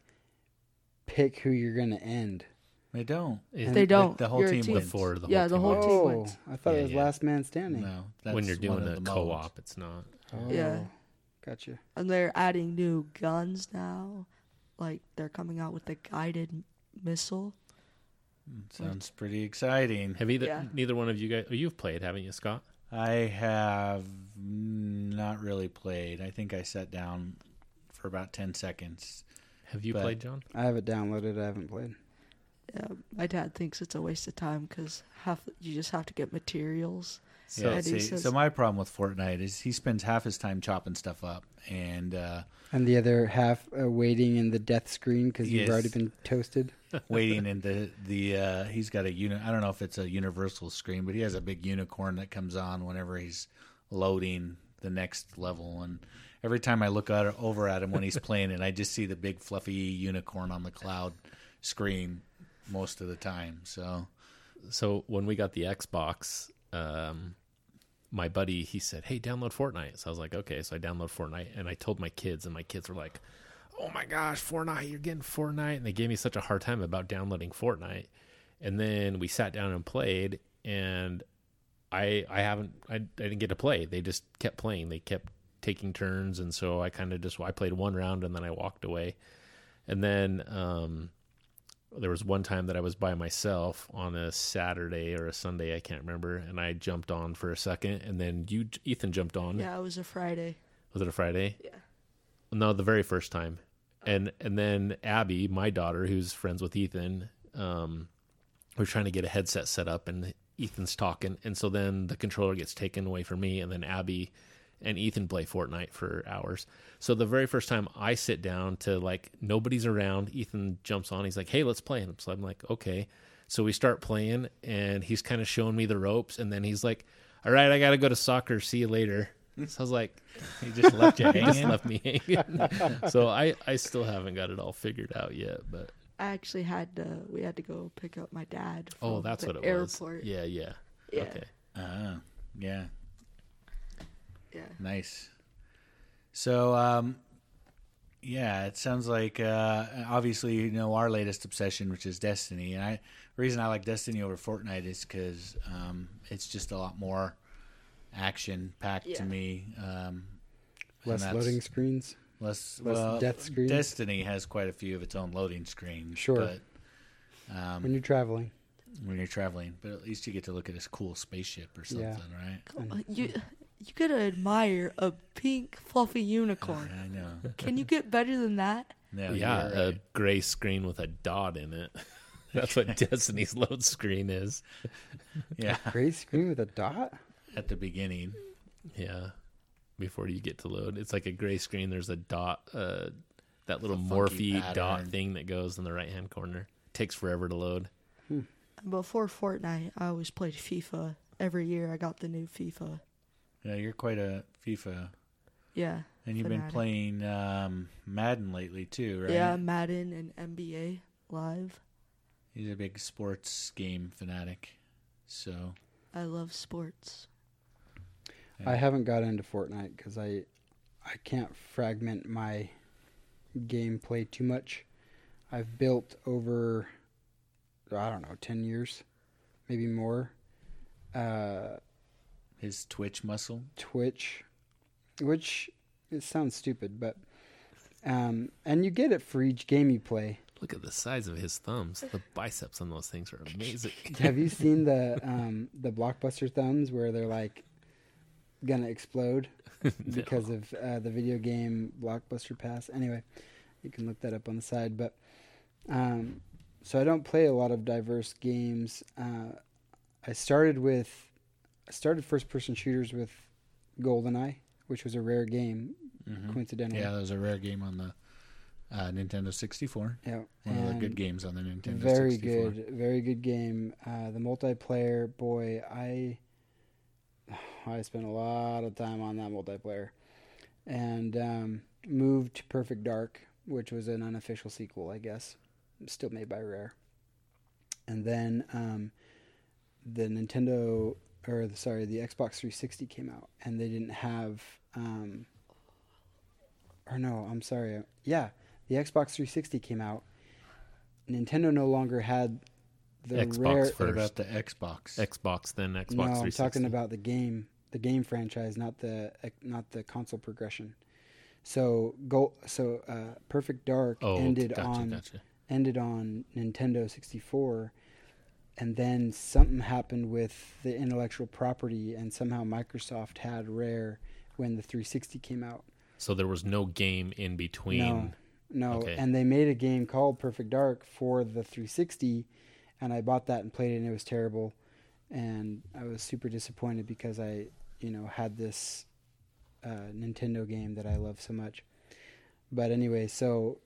pick who you're gonna end? They don't. If- They don't. The whole You're team team. wins. Before the Yeah, whole the team whole wins. team oh. I thought Yeah, it was yeah. last man standing. No, that's when you're doing a the co-op, modes. it's not. Oh, Yeah. Gotcha. And they're adding new guns now. Like they're coming out with the guided missile. Hmm, sounds pretty exciting. Have either Yeah. neither one of you guys? Oh, you've played, haven't you, Scott? I have not really played. I think I sat down for about ten seconds. Have you played, Jon? I have it downloaded. I haven't played. Yeah, my dad thinks it's a waste of time because half you just have to get materials. So yeah, see, says- so my problem with Fortnite is he spends half his time chopping stuff up, and uh, And the other half uh, waiting in the death screen because you've already been toasted. waiting in the the uh, he's got a uni- I don't know if it's a universal screen, but he has a big unicorn that comes on whenever he's loading the next level. And every time I look at over at him when he's playing it, I just see the big fluffy unicorn on the cloud screen most of the time. So So when we got the Xbox, um, my buddy he said, "Hey, download Fortnite." So I was like, "Okay." So I download Fortnite, and I told my kids, and my kids were like, "Oh my gosh, Fortnite! You're getting Fortnite!" And they gave me such a hard time about downloading Fortnite. And then we sat down and played, and I I haven't I, I didn't get to play. They just kept playing. They kept taking turns, and so I kind of just I played one round, and then I walked away. And then um, there was one time that I was by myself on a Saturday or a Sunday, I can't remember, and I jumped on for a second, and then you, Ethan, jumped on. Yeah, it was a Friday. Was it a Friday? Yeah. No, the very first time, and and then Abby, my daughter, who's friends with Ethan, um, we're trying to get a headset set up, and Ethan's talking, and so then the controller gets taken away from me, and then Abby and Ethan play Fortnite for hours. So the very first time I sit down to like nobody's around, Ethan jumps on. He's like, "Hey, let's play." And so I'm like, "Okay." So we start playing, and he's kind of showing me the ropes, and then he's like, "All right, I got to go to soccer. See you later." So I was like, he just left you he just hanging. left me hanging. so I I still haven't got it all figured out yet, but I actually had to. We had to go pick up my dad. oh, that's the what it airport. was. Yeah, yeah. Yeah. Okay. Ah, yeah, Yeah. nice. So, um, yeah, it sounds like uh, obviously you know our latest obsession, which is Destiny. And I, the reason I like Destiny over Fortnite is because um, it's just a lot more action packed Yeah. to me. Um, Less loading screens. less, less well, death screens. Destiny has quite a few of its own loading screens. Sure. but um, When you're traveling. when you're traveling, but at least you get to look at this cool spaceship or something, Yeah. right? Come on, You you gotta admire a pink fluffy unicorn. I know. Can you get better than that? No, yeah, you're a gray screen with a dot in it. That's what Destiny's load screen is. yeah, Gray screen with a dot? at the beginning. Yeah. Before you get to load, it's like a gray screen. There's a dot, uh, that little a funky morphe dot thing that goes in the right hand corner. Takes forever to load. Before Fortnite, I always played FIFA. Every year, I got the new FIFA. Yeah, you're quite a FIFA, Yeah. and you've been playing um, Madden lately too, right? Yeah, Madden and NBA live. He's a big sports game fanatic. So I love sports. yeah. I haven't got into Fortnite because I, I can't fragment my gameplay too much. I've built over, I don't know, ten years, maybe more. Uh, his Twitch muscle. Twitch, which it sounds stupid, but um, and you get it for each game you play. Look at the size of his thumbs. The biceps on those things are amazing. Have you seen the um, the blockbuster thumbs where they're like gonna explode because of uh, the video game Blockbuster Pass? Anyway, you can look that up on the side. But um, so I don't play a lot of diverse games. Uh, I started with I started first person shooters with GoldenEye, which was a rare game, Mhm. coincidentally. Yeah, that was a rare game on the uh, Nintendo 64. Yeah, One of the good games on the Nintendo very 64. good very good game uh, the multiplayer boy i i spent a lot of time on that multiplayer and um, moved to perfect dark which was an unofficial sequel i guess still made by rare and then um, the nintendo or the, sorry the xbox 360 came out and they didn't have um, or no i'm sorry yeah the xbox 360 came out Nintendo no longer had the Xbox rare. first. What about the Xbox? Xbox, then Xbox no, I'm talking about the game, the game franchise, not the not the console progression. So go. So uh, Perfect Dark Oh, ended gotcha, on gotcha. ended on Nintendo 64, and then something happened with the intellectual property, and somehow Microsoft had Rare when the 360 came out. So there was no game in between. No, no, Okay. and they made a game called Perfect Dark for the 360, and I bought that and played it, and it was terrible, and I was super disappointed because I, you know, had this uh, Nintendo game that I love so much. But anyway, so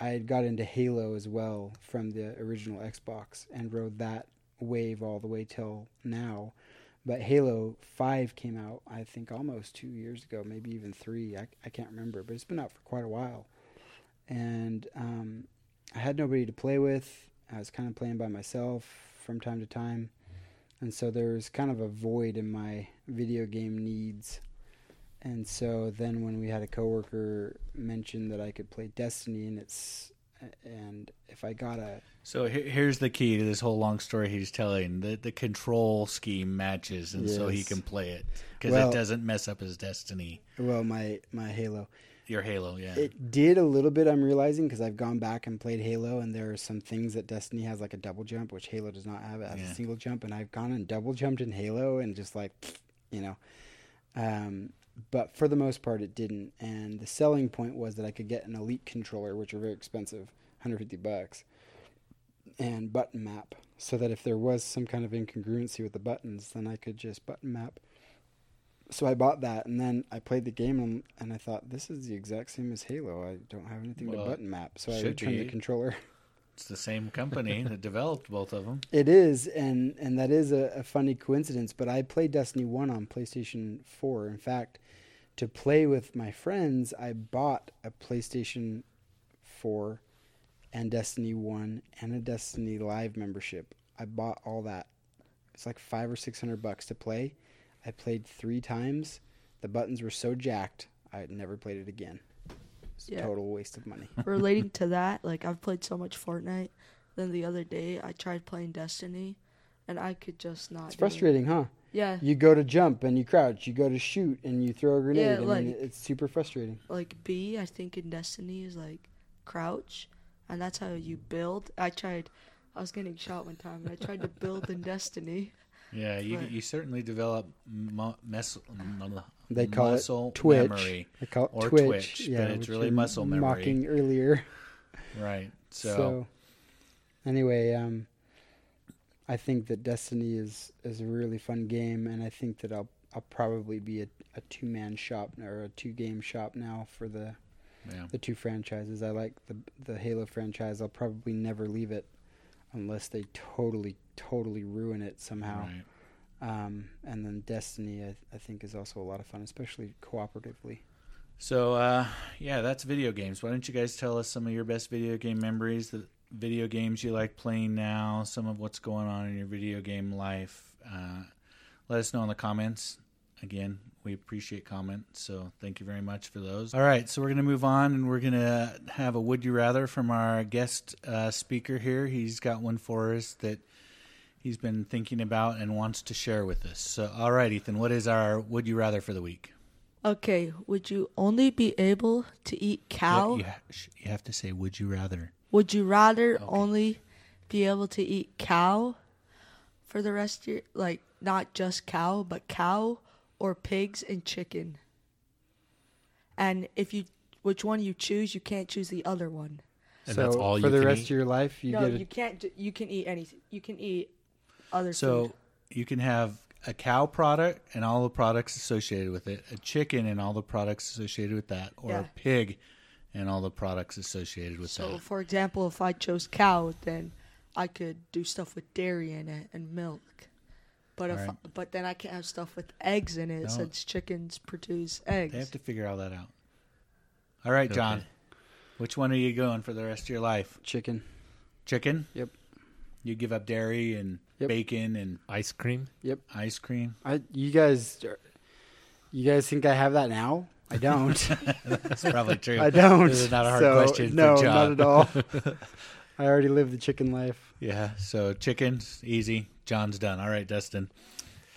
I had got into Halo as well from the original Xbox and rode that wave all the way till now. But Halo 5 came out, I think, almost two years ago, maybe even three. I, I can't remember, but it's been out for quite a while. And um, I had nobody to play with. I was kind of playing by myself from time to time, and so there was kind of a void in my video game needs. And so then when we had a coworker mention that I could play Destiny, and it's and if I got a So he- here's the key to this whole long story he's telling: the the control scheme matches, and so he can play it because Well- it doesn't mess up his destiny. well my my Halo, Your Halo, yeah. It did a little bit. I'm realizing because I've gone back and played Halo, and there are some things that Destiny has, like a double jump, which Halo does not have. It has Yeah. a single jump, and I've gone and double jumped in Halo, and just like, you know. Um, but for the most part, it didn't. And the selling point was that I could get an Elite controller, which are very expensive, 150 bucks, and button map, so that if there was some kind of incongruency with the buttons, then I could just button map so I bought that, and then I played the game, and, and I thought this is the exact same as Halo. I don't have anything Well, to button map, so I returned be. the controller. It's the same company that developed both of them. It is, and and that is a, a funny coincidence. But I played Destiny One on PlayStation Four. In fact, to play with my friends, I bought a PlayStation Four and Destiny One and a Destiny Live membership. I bought all that. It's like five or six hundred bucks to play. I played three times. The buttons were so jacked, I never played it again. It's a Yeah. total waste of money. Relating to that, like I've played so much Fortnite. Then the other day I tried playing Destiny, and I could just not. It's do it. frustrating, huh? Yeah, You go to jump and you crouch. You go to shoot and you throw a grenade. Yeah, I mean, like- it's super frustrating. like B, I think in Destiny is like crouch, and that's how you build. I tried. I was getting shot one time, and I tried to build in Destiny. Yeah, you you certainly develop mu- mes- mu- They call muscle it Twitch. memory, I call it Or Twitch, Twitch, yeah, but it's really muscle memory. Mocking earlier. right? So, So, anyway, um, I think that Destiny is is a really fun game, and I think that I'll I'll probably be a, a two man shop or a two game shop now for the yeah. the two franchises. I like the the Halo franchise. I'll probably never leave it unless they totally totally ruin it somehow. Right. Um, and then Destiny, I, I think, is also a lot of fun, especially cooperatively. So, uh, yeah, that's video games. Why don't you guys tell us some of your best video game memories, the video games you like playing now, some of what's going on in your video game life? Uh, let us know in the comments. Again, we appreciate comments, so thank you very much for those. All right, so we're going to move on and we're going to have a Would You Rather from our guest uh, speaker here. He's got one for us that he's been thinking about and wants to share with us. So, all right, Ethan, what is our Would You Rather for the week? Okay, would you only be able to eat cow? You, you, ha- you have to say, would you rather? Would you rather only be able to eat cow for the rest of your like not just cow, but cow or pigs and chicken? And if you which one you choose, you can't choose the other one. And so that's all for you the can rest eat? of your life. You no, get a, you can't. You can eat anything. You can eat other So food. you can have a cow product and all the products associated with it, a chicken and all the products associated with that, or Yeah. a pig and all the products associated with So, that. So, for example, if I chose cow, then I could do stuff with dairy in it and milk. But if Alright. but then I can't have stuff with eggs in it No. since chickens produce eggs. They have to figure all that out. All right, Jon. Which one are you going for the rest of your life? chicken. Chicken? Yep. You give up dairy and Yep. bacon and Ice cream? Yep, ice cream? I, you guys, you guys think I have that now? I don't. That's probably true. I don't. This is not a hard So, question for No, Jon. not at all. I already lived the chicken life. Yeah, so chicken's easy. Jon's done. All right, Dustin.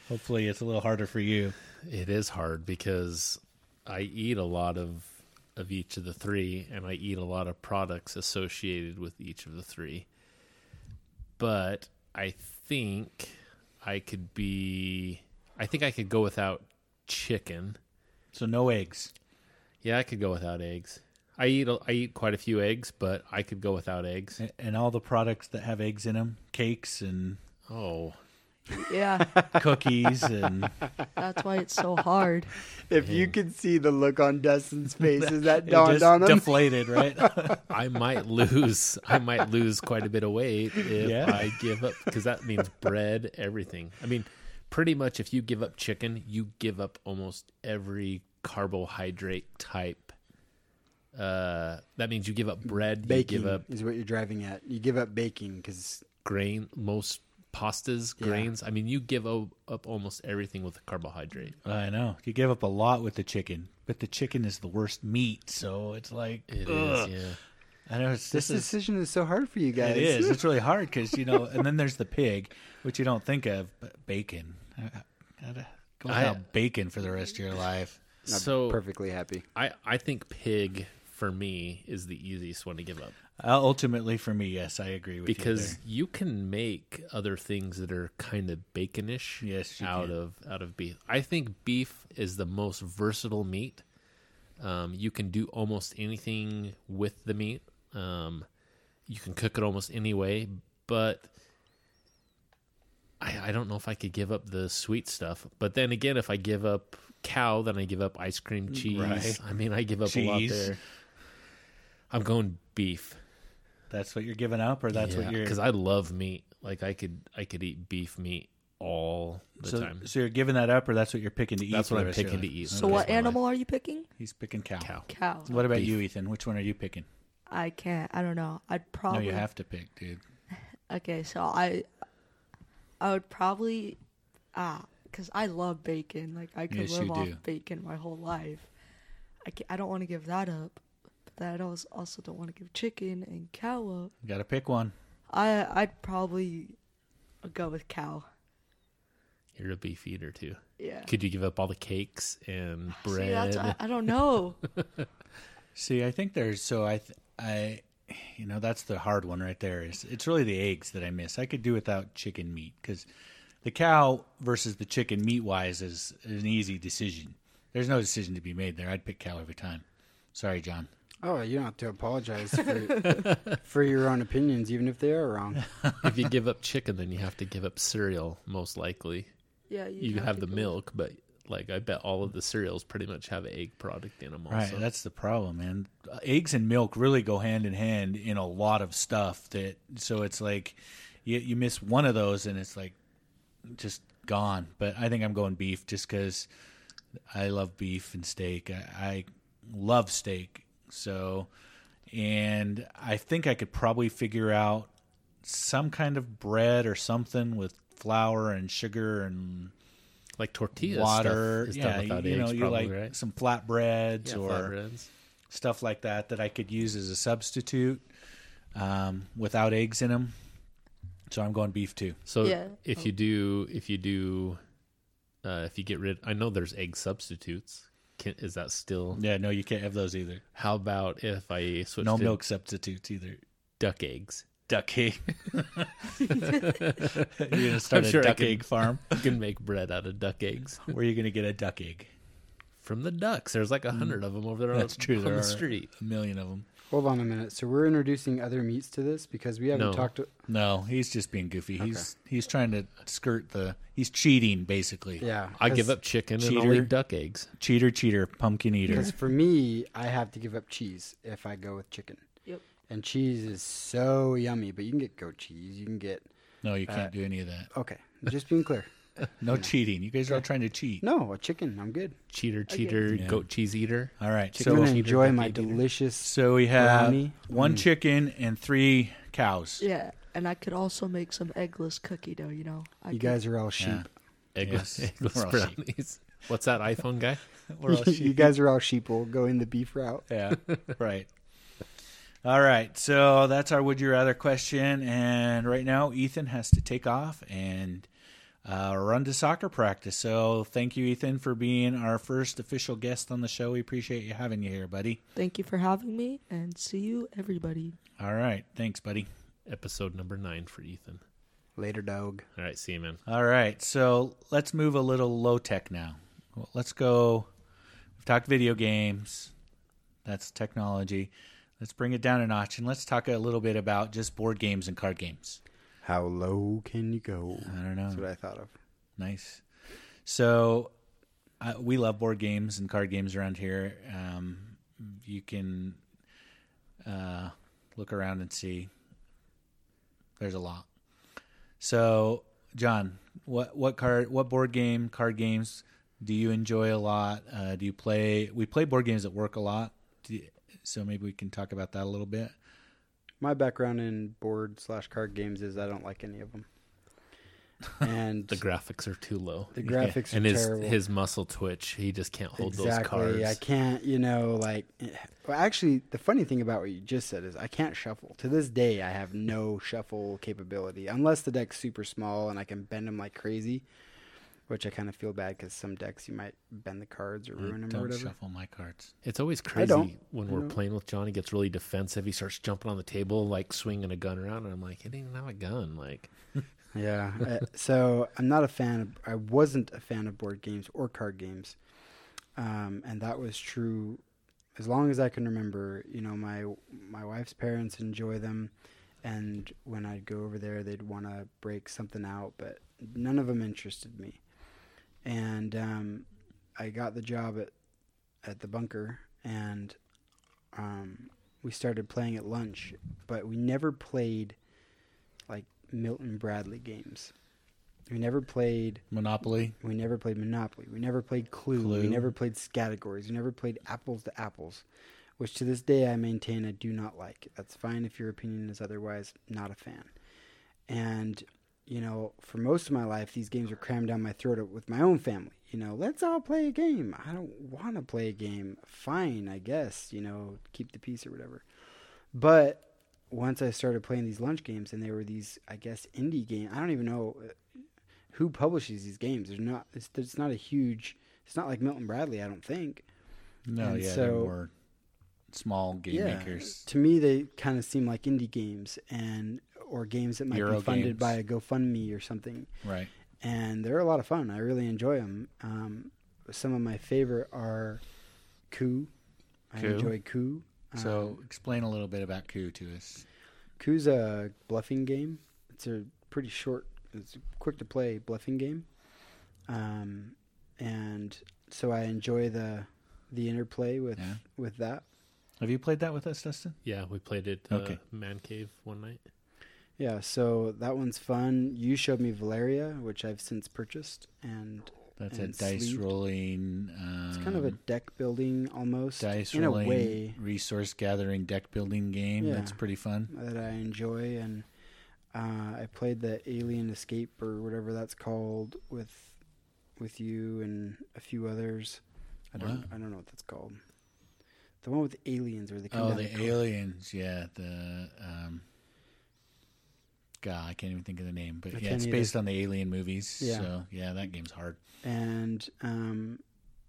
Hopefully it's a little harder for you. It is hard because I eat a lot of of each of the three, and I eat a lot of products associated with each of the three. But I think I could be. I think I could go without chicken. So no eggs. Yeah, I could go without eggs. I eat I eat quite a few eggs, but I could go without eggs. A- And all the products that have eggs in them, cakes and Oh, yeah, cookies and that's why it's so hard. If you could see the look on Dustin's face as that It dawned just on him, deflated, right? I might lose. I might lose quite a bit of weight if Yeah. I give up because that means bread, everything. I mean, pretty much if you give up chicken, you give up almost every carbohydrate type uh, that means you give up bread, you Baking give up is what you're driving at. You give up baking because grain, most pastas, Yeah. grains. I mean, you give up almost everything with a carbohydrate. I know you give up a lot with the chicken, but the chicken is the worst meat, so it's like It is, ugh. yeah. I know it's this this is decision is so hard for you guys. it is. It's really hard because you know, and then there's the pig, which you don't think of, but bacon. Gotta Go I- without bacon for the rest of your life. I'm So perfectly happy. I I think pig for me is the easiest one to give up Uh, ultimately, for me, yes, I agree with you. because you. you can make other things that are kind of baconish Yes, out can. of out of beef. I think beef is the most versatile meat. Um, you can do almost anything with the meat. Um, you can cook it almost any way, but I, I don't know if I could give up the sweet stuff. But then again, if I give up cow, then I give up ice cream, cheese. Right. I mean, I give up a lot there. I'm going beef. That's what you're giving up, or that's what you're. because I love meat. Like I could I could eat beef meat all the so, time. so you're giving that up, or that's what you're picking to eat. That's what I'm rest of your picking to eat. So Okay. what That's my animal are you picking? He's picking cow. Cow. Cow. What about Beef. you, Ethan? Which one are you picking? I can't. I don't know. I'd probably. No, you have to pick, dude. Okay, so I, I would probably, ah, because I love bacon. Like I could Yes, live off do. bacon my whole life. I can, I don't want to give that up, then I also don't want to give chicken and cow up. You got to pick one. I I'd probably go with cow. You're a beef eater too. Yeah. Could you give up all the cakes and See, bread? that's, I, I don't know. See, I think there's so I th- I you know that's the hard one right there. Is it's really the eggs that I miss. I could do without chicken meat because the cow versus the chicken meat wise is, is an easy decision. There's no decision to be made there. I'd pick cow every time. Sorry, Jon. Oh, you don't have to apologize for, for your own opinions, even if they are wrong. if you give up chicken, then you have to give up cereal. Most likely, Yeah, you you'd have, the milk, but like I bet all of the cereals pretty much have egg product in them. Also. Right, that's the problem, man. Eggs and milk really go hand in hand in a lot of stuff. That so it's like you you miss one of those and it's like just gone. But I think I'm going beef just because I love beef and steak. I, I love steak, so and I think I could probably figure out some kind of bread or something with flour and sugar and like tortillas, water. stuff is yeah, you, you know, you probably, like right? some flatbreads Yeah, or flatbreads. stuff like that that I could use as a substitute um, without eggs in them. So I'm going beef too. So Yeah. if Oh. you do, if you do, uh, if you get rid, I know there's egg substitutes. Can, is that still? Yeah, no, you can't have those either. How about if I switch No to milk substitutes either. duck eggs? Duck egg. You're gonna start I'm a sure I duck can- egg farm. You can make bread out of duck eggs Where are you gonna get a duck egg? from the ducks. There's like a hundred mm. of them over there. That's on, true. On There the are street. a million of them. Hold on a minute. So we're introducing other meats to this because we haven't No. talked. To, No, he's just being goofy. He's he's trying to skirt the. He's cheating basically. yeah, I give up chicken and I'll Cheater. eat duck eggs. Cheater, cheater, pumpkin eater. because for me, I have to give up cheese if I go with chicken. Yep. And cheese is so yummy, but you can get goat cheese. You can get No, you can't Uh, do any of that. okay. Just being clear. No cheating. You guys are all trying to cheat. No, a chicken. I'm good. Cheater, cheater, Yeah. goat cheese eater. All right. Chicken So cheater, enjoy my eater. delicious. So we have Brownie. one Mm. chicken and three cows. Yeah, and I could also make some eggless cookie dough. You know, I You could- guys are all sheep. Yeah. Eggless, Yes. eggless We're all sheep. brownies. What's that iPhone guy? We're all you guys are all sheep. We'll go in the beef route. Yeah, right. All right, so that's our would you rather question, and right now Ethan has to take off and uh, run to soccer practice. So thank you, Ethan, for being our first official guest on the show. We appreciate you having you here, buddy. Thank you for having me, and see you, everybody. All right, thanks, buddy. Episode number nine for Ethan. Later, dog. All right, see you, man. All right, so let's move a little low tech now. Well, let's go. We've talked video games. That's technology. Let's bring it down a notch and let's talk a little bit about just board games and card games. How low can you go? I don't know. That's what I thought of. Nice. So uh, we love board games and card games around here. Um, you can uh, look around and see. There's a lot. So, Jon, what what card, what board game, card games do you enjoy a lot? Uh, do you play? We play board games at work a lot. You, So maybe we can talk about that a little bit. My background in board slash card games is I don't like any of them, and The graphics are too low. the graphics and are his terrible. his muscle twitch, he just can't hold those cards. I can't, you know, like. eh, Well, actually, the funny thing about what you just said is I can't shuffle. To this day, I have no shuffle capability unless the deck's super small and I can bend them like crazy. Which I kind of feel bad because some decks you might bend the cards or Mm, ruin them or Don't whatever. shuffle my cards. It's always crazy when we're playing with John. He gets really defensive. He starts jumping on the table, like swinging a gun around, and I'm like, he didn't even have a gun. Like, Yeah. uh, so I'm not a fan. Of, I wasn't a fan of board games or card games, um, and that was true as long as I can remember. You know, my my wife's parents enjoy them, and when I'd go over there, they'd want to break something out, but none of them interested me. And um, I got the job at at the bunker, and um, we started playing at lunch, but we never played like Milton Bradley games. We never played. Monopoly. We never played Monopoly. We never played Clue. We never played categories. We never played Apples to Apples, which to this day I maintain I do not like. That's fine if your opinion is otherwise. Not a fan. And you know, for most of my life, these games were crammed down my throat with my own family. You know, let's all play a game. I don't want to play a game. Fine, I guess. You know, keep the peace or whatever. But once I started playing these lunch games, and they were these, I guess, indie games, I don't even know uh, who publishes these games. There's not. It's, it's not a huge. It's not like Milton Bradley. I don't think. No, And yeah, so- they're more small game yeah. makers. To me, they kind of seem like indie games, and or games that might Euro be funded games. by a GoFundMe or something. Right. and they're a lot of fun. I really enjoy them. Um, some of my favorite are Coup. I Coup. enjoy Coup. So explain a little bit about Coup to us. Coup's a bluffing game. It's a pretty short, it's a quick to play bluffing game. Um, and so I enjoy the the interplay with Yeah. with that. Have you played that with us, Dustin? yeah, we played it uh, Okay. Man Cave one night. Yeah, so that one's fun. You showed me Valeria, which I've since purchased, and That's And a dice sleeved. rolling. Um, it's kind of a deck building almost dice in rolling a way. resource gathering deck building game. Yeah. That's pretty fun. that I enjoy, and uh, I played the Alien Escape or whatever that's called with with you and a few others. I don't? I don't know what that's called. The one with the aliens where they come Oh, the aliens. Yeah, the um, God, I can't even think of the name, but I yeah, it's either. based on the alien movies. Yeah. So yeah, that game's hard. and um,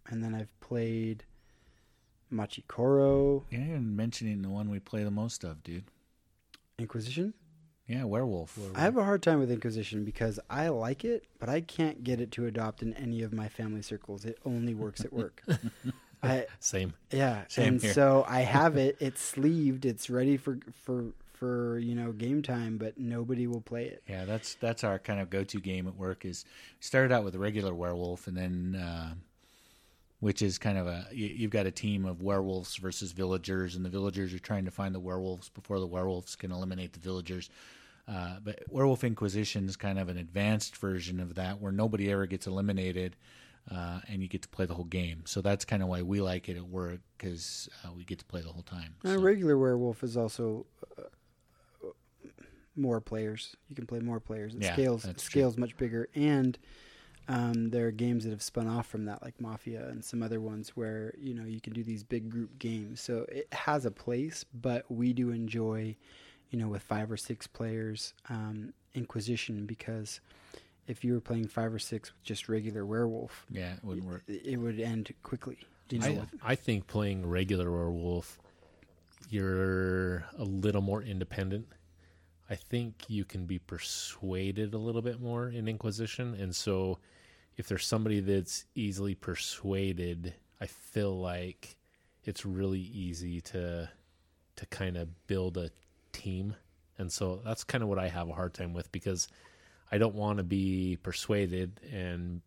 and then I've played Machikoro Yeah, you're mentioning the one we play the most of, dude. Inquisition. Yeah, werewolf. I have a hard time with Inquisition because I like it, but I can't get it to adopt in any of my family circles. It only works at work. I Same. Yeah, Same and here. so I have it. It's sleeved. It's ready for for for you know game time, but nobody will play it. Yeah, that's that's our kind of go-to game at work. Is started out with a regular werewolf, and then uh, which is kind of a you, you've got a team of werewolves versus villagers, and the villagers are trying to find the werewolves before the werewolves can eliminate the villagers. Uh, but Werewolf Inquisition is kind of an advanced version of that, where nobody ever gets eliminated, uh, and you get to play the whole game. So that's kind of why we like it at work because uh, we get to play the whole time. A So- regular werewolf is also uh, more players. You can play more players. It Yeah, scales that's true. scales much bigger, and um, there are games that have spun off from that, like Mafia and some other ones, where you know you can do these big group games. So it has a place, but we do enjoy, you know, with five or six players, um, Inquisition because if you were playing five or six with just regular werewolf, yeah, it wouldn't work. it would end quickly. You know, I, I think playing regular werewolf, you're a little more independent. I think you can be persuaded a little bit more in Inquisition, and so if there's somebody that's easily persuaded, I feel like it's really easy to to kind of build a team, and so that's kind of what I have a hard time with because I don't want to be persuaded and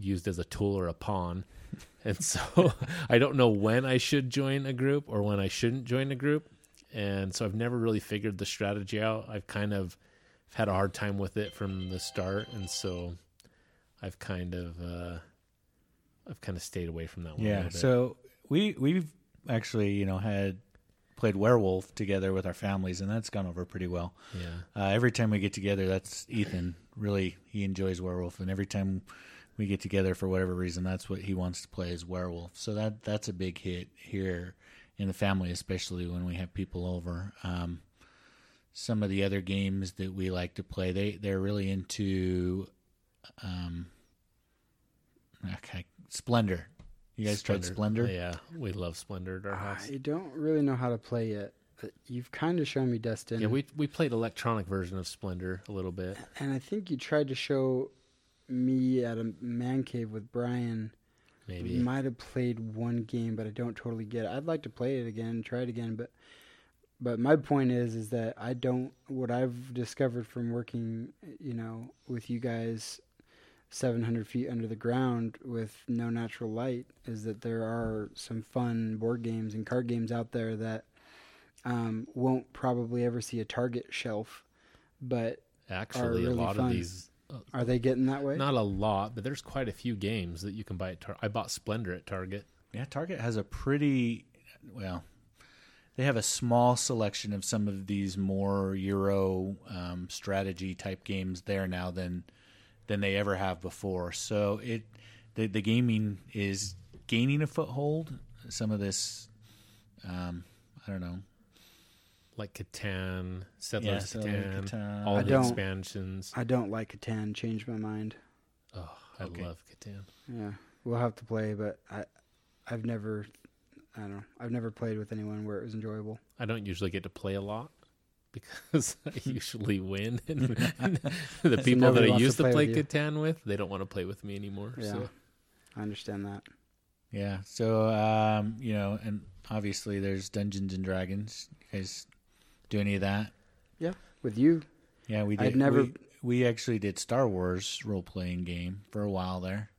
used as a tool or a pawn. And so I don't know when I should join a group or when I shouldn't join a group. And so I've never really figured the strategy out. I've kind of had a hard time with it from the start. And so I've kind of, uh, I've kind of stayed away from that one. Yeah. So we we've actually, you know, had played werewolf together with our families, and that's gone over pretty well. Yeah. Uh, every time we get together, that's Ethan. Really, he enjoys werewolf, and every time we get together for whatever reason, that's what he wants to play is werewolf. So that that's a big hit here in the family, especially when we have people over. Um, some of the other games that we like to play, they they're really into, um, okay, Splendor. You guys tried Splendor? Yeah, we love Splendor at our house. I don't really know how to play it. but You've kind of shown me Dustin. Yeah, we we played electronic version of Splendor a little bit. and I think you tried to show me at a man cave with Brian. Maybe. Might have played one game, but I don't totally get it. I'd like to play it again, try it again, but but my point is is that I don't what I've discovered from working, you know, with you guys 700 feet under the ground with no natural light is that there are some fun board games and card games out there that um, won't probably ever see a target shelf, but Actually, really a lot fun. of these, are they getting that way? not a lot, but there's quite a few games that you can buy at Target. I bought Splendor at Target. Yeah, Target has a pretty well. They have a small selection of some of these more Euro um, strategy type games there now than than they ever have before. So it the the gaming is gaining a foothold. Some of this, um, I don't know. Like Catan, Yeah, Settlers of of Catan, Catan. all I the don't- expansions. I don't like Catan. Changed my mind. Oh, I Okay. love Catan. Yeah, we'll have to play, but I, I've never, I don't know, I've never played with anyone where it was enjoyable. I don't usually get to play a lot because I usually win. And the people that I wants to used to play play with you. Catan with, they don't want to play with me anymore. Yeah, So I understand that. Yeah. So um, you know, and obviously there's Dungeons and Dragons. You guys do any of that? Yeah, with you, Yeah, we did. I'd never- We, we actually did Star Wars role playing game for a while there.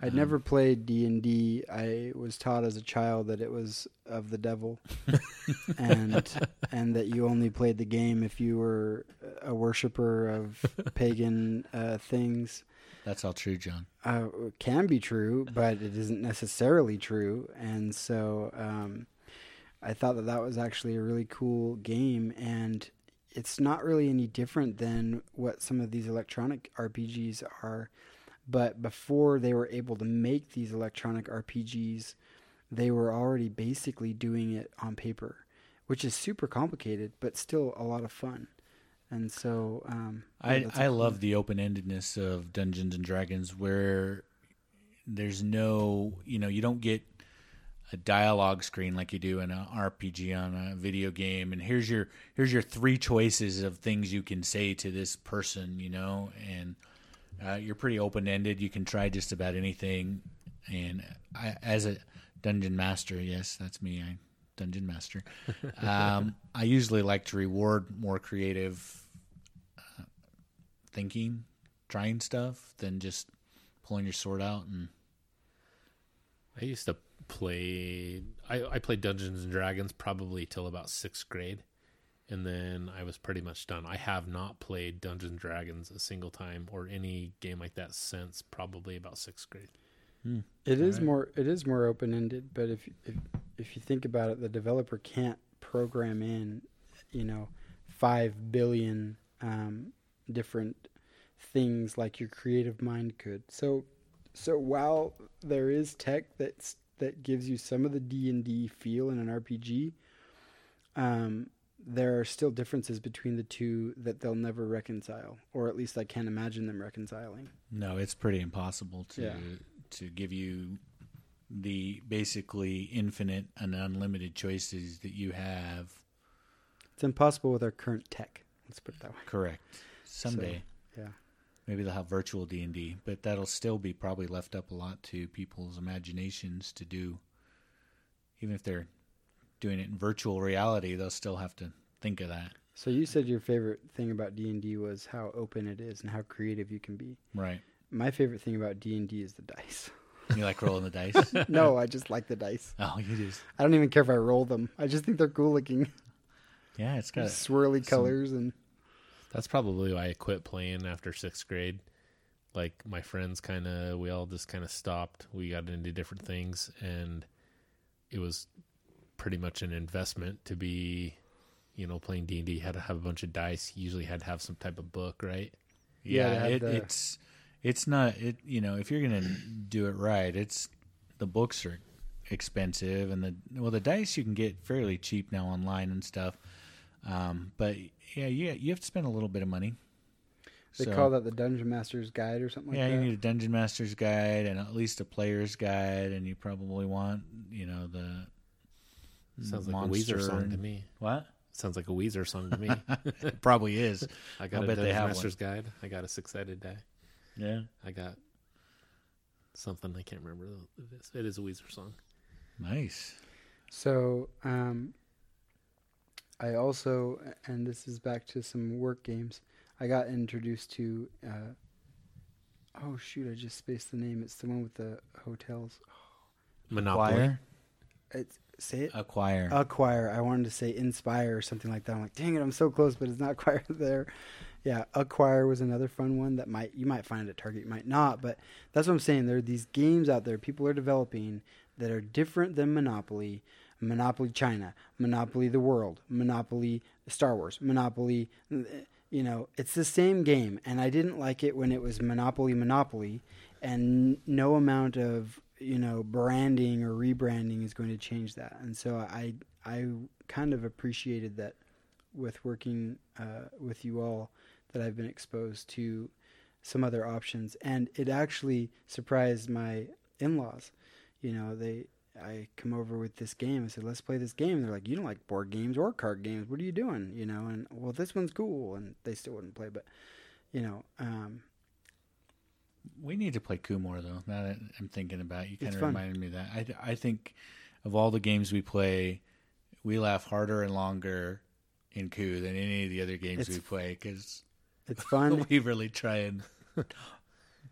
I'd Um, never played D and D. I was taught as a child that it was of the devil, and and that you only played the game if you were a worshiper of pagan uh, things. That's all true, Jon. uh, can be true, but it isn't necessarily true. And so um, I thought that that was actually a really cool game, and it's not really any different than what some of these electronic RPGs are. But before they were able to make these electronic RPGs, they were already basically doing it on paper, which is super complicated, but still a lot of fun. And so um, I cool- love the open endedness of Dungeons and Dragons, where there's no, you know, you don't get a dialogue screen like you do in an RPG on a video game, and here's your here's your three choices of things you can say to this person, you know, and uh, you're pretty open ended. You can try just about anything, and I, as a dungeon master, yes, that's me. I dungeon master. um, I usually like to reward more creative uh, thinking, trying stuff than just pulling your sword out and I used to play. I, I played Dungeons and Dragons probably till about sixth grade, and then I was pretty much done. I have not played Dungeons and Dragons a single time or any game like that since probably about sixth grade. It is Alright. more it is more open ended, but if if if you think about it, the developer can't program in, you know, five billion um, different things like your creative mind could. So so while there is tech that's that gives you some of the D and D feel in an RPG, um, there are still differences between the two that they'll never reconcile, or at least I can't imagine them reconciling. no, it's pretty impossible to Yeah. to give you the basically infinite and unlimited choices that you have. It's impossible with our current tech. Let's put it that way. Correct. Someday. yeah. Maybe they'll have virtual D and D, but that'll still be probably left up a lot to people's imaginations to do. Even if they're doing it in virtual reality, they'll still have to think of that. So you said your favorite thing about D and D was how open it is and how creative you can be. Right. My favorite thing about D and D is the dice. You like rolling the dice? no, I just like the dice. oh, you just I don't even care if I roll them. I just think they're cool looking, yeah, it's got swirly some- colors and That's probably why I quit playing after sixth grade. Like my friends, kind of, we all just kind of stopped. We got into different things, and it was pretty much an investment to be, you know, playing D and D. Had to have a bunch of dice. You usually had to have some type of book, right? Yeah, Yeah, it, the- it's it's not it. You know, if you're gonna do it right, it's the books are expensive, and the well, the dice you can get fairly cheap now online and stuff. Um, but yeah, you you have to spend a little bit of money. They So- call that the Dungeon Master's Guide or something like yeah, that. you need a dungeon master's guide and at least a player's guide, and you probably want you know the Sounds like monster a Weezer song to me. What? Sounds like a Weezer song to me. It probably is. I got I'll a bet Dungeon have Master's Guide. I got a six sided die. Yeah, I got something I can't remember. It is, it is a Weezer song. nice. So, um, I also, and this is back to some work games. I got introduced to. Uh, oh shoot! I just spaced the name. It's the one with the hotels. Monopoly. Acquire, It's say it. acquire. Acquire. I wanted to say Inspire or something like that. I'm like, dang it, I'm so close, but it's not quite there. Yeah, Acquire was another fun one that might you might find at Target, you might not, but that's what I'm saying. There are these games out there people are developing that are different than Monopoly. Monopoly China, Monopoly the World, Monopoly Star Wars, Monopoly. You know, it's the same game, and I didn't like it when it was Monopoly Monopoly, and no amount of you know branding or rebranding is going to change that. And so I I kind of appreciated that with working uh, with you all that I've been exposed to some other options, and it actually surprised my in-laws. You know, they I come over with this game. I said, "Let's play this game." They're like, "You don't like board games or card games. What are you doing?" You know, and well, this one's cool, and they still wouldn't play. But you know, um, We need to play Coup more though. Now that I'm thinking about it, you kind of fun. reminded me of that. I I think of all the games we play, we laugh harder and longer in Coup than any of the other games It's- we play because it's fun. we really try and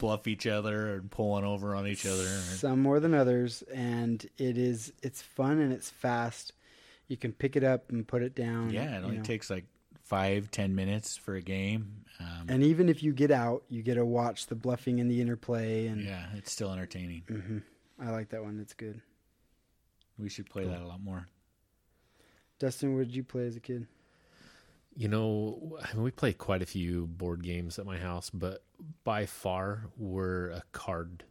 bluff each other and pulling over on each other. Some more than others, and it is it's fun and it's fast. You can pick it up and put it down. yeah, it only know. takes like five ten minutes for a game. Um, And even if you get out, you get to watch the bluffing and the interplay. And yeah, it's still entertaining. hmm I like that one. It's good. We should play that a lot more. Dustin, what did you play as a kid? You know, I mean, we play quite a few board games at my house, but by far we're a card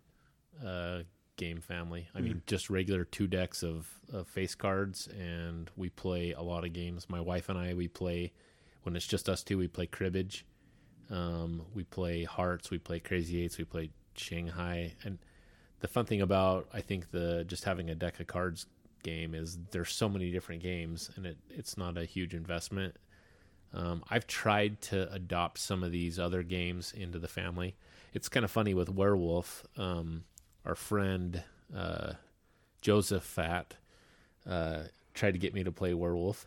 uh, game family. I mean, just regular two decks of, of face cards, and we play a lot of games. My wife and I, we play when it's just us two. We play cribbage, um, we play hearts, we play crazy eights, we play Shanghai, and the fun thing about I think the just having a deck of cards game is there's so many different games, and it it's not a huge investment. Um, I've tried to adopt some of these other games into the family. It's kind of funny with Werewolf. Um, our friend uh, Joseph Fat uh, tried to get me to play Werewolf.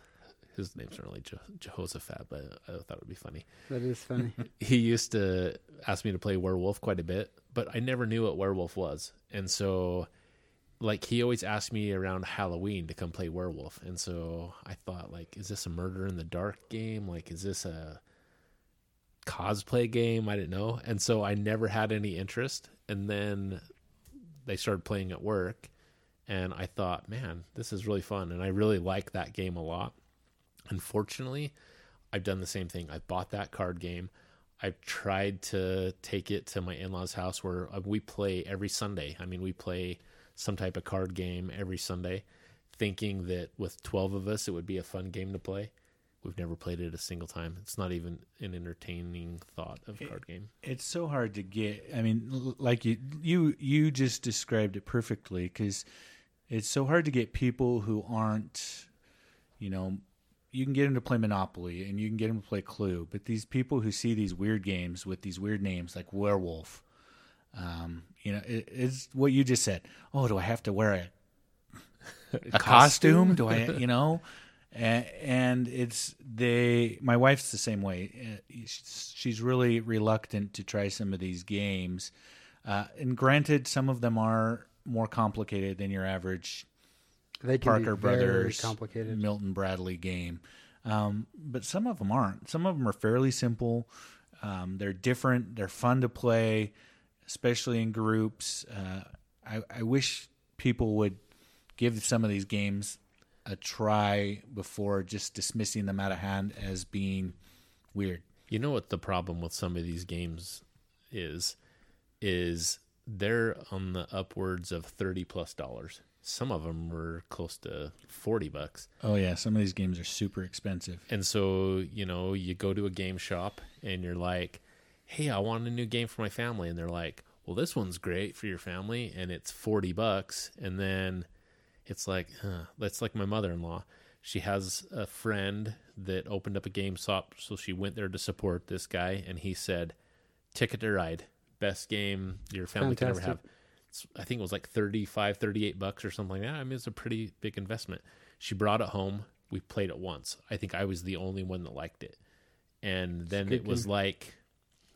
His name's not really Je- Jehoshaphat, but I thought it would be funny. That is funny. He used to ask me to play Werewolf quite a bit, but I never knew what Werewolf was. And so, like, he always asked me around Halloween to come play Werewolf. And so I thought, like, is this a murder in the dark game? Like, is this a cosplay game? I didn't know. And so I never had any interest. And then they started playing at work. And I thought, man, this is really fun. And I really like that game a lot. Unfortunately, I've done the same thing. I bought that card game. I've tried to take it to my in law's house where uh, we play every Sunday. I mean, we play some type of card game every Sunday, thinking that with 12 of us, it would be a fun game to play. We've never played it a single time. It's not even an entertaining thought of a card game. It's so hard to get. I mean, l- like you, you, you just described it perfectly because it's so hard to get people who aren't, you know, you can get them to play Monopoly and you can get them to play Clue, but these people who see these weird games with these weird names like Werewolf, um, you know, it, it's what you just said. Oh, do I have to wear a a costume? Do I, you know? And, and it's they. My wife's the same way. Uh, She's, really reluctant to try some of these games. Uh, and granted, some of them are more complicated than your average They Parker Brothers, complicated. Milton Bradley game. Um, but some of them aren't. Some of them are fairly simple. Um, they're different. They're fun to play, especially in groups. Uh, I, I wish people would give some of these games a try before just dismissing them out of hand as being weird. You know what the problem with some of these games is? Is they're on the upwards of thirty plus dollars. Some of them were close to forty bucks. Oh yeah, some of these games are super expensive. And so, you know, you go to a game shop and you're like, "Hey, I want a new game for my family." And they're like, "Well, this one's great for your family and it's 40 bucks." And then it's like, huh, that's like my mother-in-law. She has a friend that opened up a game shop, so she went there to support this guy and he said, "Ticket to Ride, best game your family could ever have." It's- I think it was like 35, 38 bucks or something like that. I mean, it's a pretty big investment. She brought it home. We played it once. I think I was the only one that liked it. And then it was game. like,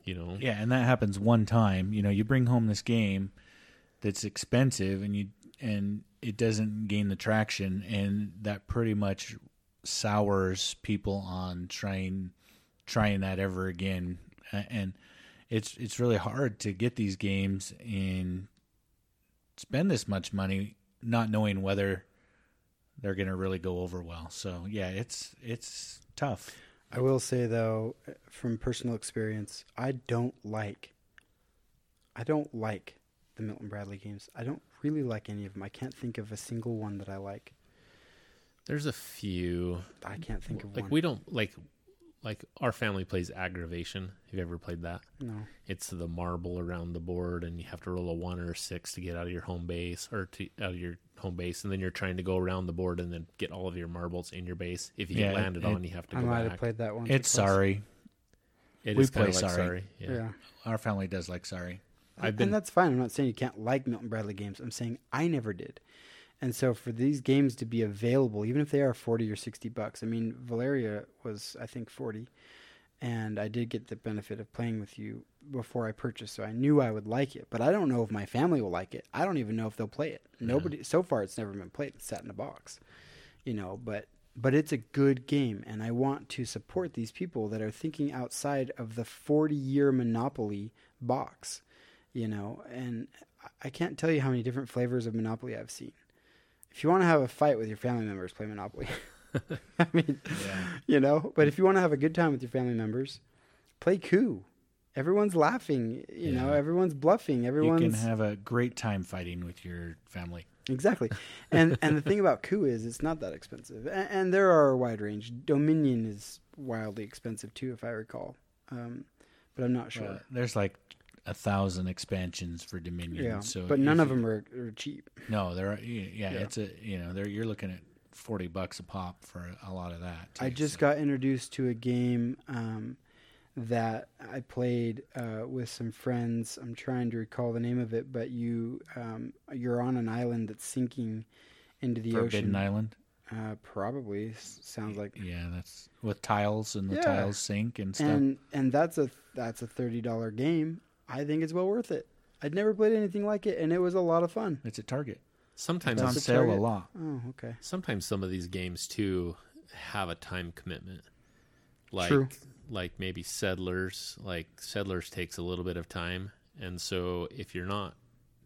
you know, Yeah, and that happens one time. You know, you bring home this game that's expensive and you and it doesn't gain the traction and that pretty much sours people on trying trying that ever again. And it's it's really hard to get these games and spend this much money not knowing whether they're going to really go over well. So, yeah, it's it's tough. I will say though, from personal experience, I don't like. I don't like the Milton Bradley games. I don't really like any of them. I can't think of a single one that I like. there's a few. I can't think of Like one. we don't like like our family plays aggravation. Have you ever played that? no. It's the marble around the board, and you have to roll a one or a six to get out of your home base or to out of your home base, and then you're trying to go around the board and then get all of your marbles in your base. If you Yeah, get landed it- on, you have to I go might back. have played that one. It's twice. sorry. It we is kinda play like Sorry. Yeah. Yeah. Our family does like sorry. I've been and that's fine. I'm not saying you can't like Milton Bradley games. I'm saying I never did. And so for these games to be available, even if they are 40 or 60 bucks, I mean, Valeria was, I think, 40. And I did get the benefit of playing with you before I purchased, so I knew I would like it. But I don't know if my family will like it. I don't even know if they'll play it. Nobody, so far, it's never been played. It's sat in a box, you know, but. But it's a good game, and I want to support these people that are thinking outside of the 40 year Monopoly box you know and i can't tell you how many different flavors of monopoly i've seen if you want to have a fight with your family members play monopoly. I mean Yeah. you know but if you want to have a good time with your family members play coup. Everyone's laughing you know everyone's bluffing everyone's You can have a great time fighting with your family. exactly. And and the thing about coup is it's not that expensive. And, and there are a wide range. Dominion is wildly expensive too if i recall. Um, but i'm not sure. there's like a thousand expansions for Dominion. yeah So but none of them are, are cheap No, they're yeah, Yeah. It's a you know they're you're looking at forty bucks a pop for a lot of that. I just so. got introduced to a game um, that I played uh, with some friends. I'm trying to recall the name of it, but you um, you're on an island that's sinking into the Forbidden ocean. Island. Uh, probably sounds like. Yeah, that's with tiles and the Yeah. tiles sink and stuff. And and that's a that's a thirty dollar game. I think it's well worth it. I'd never played anything like it, and it was a lot of fun. it's at Target. sometimes It's on the sale a Target? lot. Oh, okay. sometimes some of these games too have a time commitment like True. like maybe settlers like settlers takes a little bit of time and so if you're not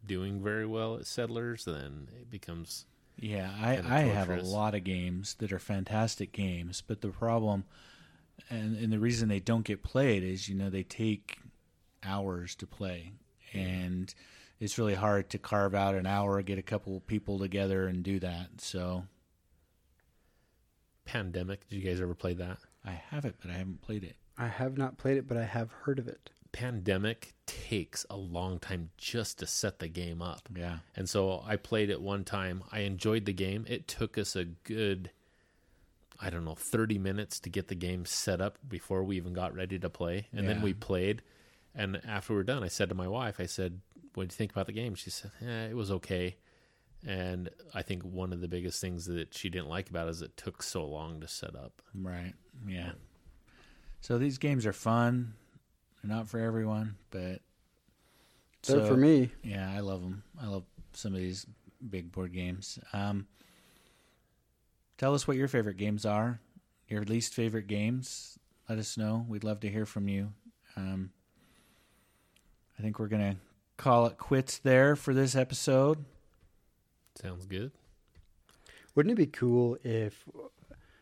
doing very well at settlers then it becomes Yeah, I, Kinda I have a torturous. lot of games that are fantastic games, but the problem and and the reason they don't get played is you know they take hours to play and it's really hard to carve out an hour get a couple people together and do that. So pandemic did you guys ever play that I have it, but I haven't played it. I have not played it, but I have heard of it. pandemic takes a long time just to set the game up Yeah. And so I played it one time. I enjoyed the game. It took us a good, I don't know, 30 minutes to get the game set up before we even got ready to play. And then we played. And after we were done, I said to my wife, I said, What do you think about the game? She said, eh, It was okay. And I think one of the biggest things that she didn't like about it is it took so long to set up. Right. Yeah. So these games are fun. They're not for everyone, but So, so- for me, Yeah, I love them. I love some of these big board games. Um, tell us what your favorite games are. Your least favorite games. Let us know. We'd love to hear from you. Um, I think we're gonna call it quits there for this episode. Sounds good. Wouldn't it be cool if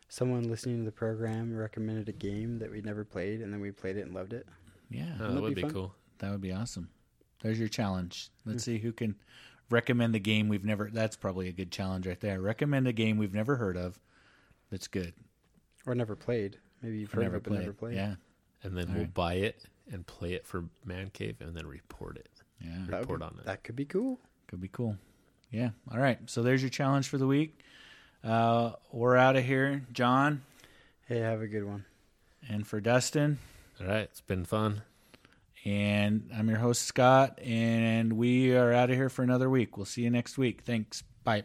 someone listening to the program recommended a game that we'd never played and then we played it and loved it? Yeah, Uh, that that would be be, cool. that would be awesome. There's your challenge. Let's see who can recommend the game we've never. That's probably a good challenge right there. Recommend a game we've never heard of. That's good. Or never played? Maybe you've Or heard never of it but played. never played. Yeah, And then All we'll right. buy it and play it for Man Cave and then report it. yeah. That would Report be- on it. That could be cool. Could be cool. Yeah. All right. So there's your challenge for the week. Uh, we're out of here, Jon, Hey, have a good one. and for Dustin. All right, it's been fun. And I'm your host, Scott, and we are out of here for another week. We'll see you next week. Thanks. Bye.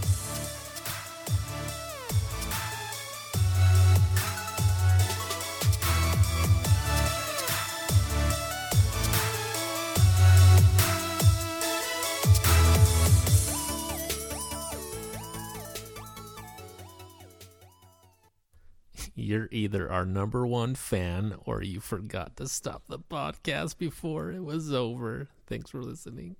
You're either our number one fan or you forgot to stop the podcast before it was over. Thanks for listening.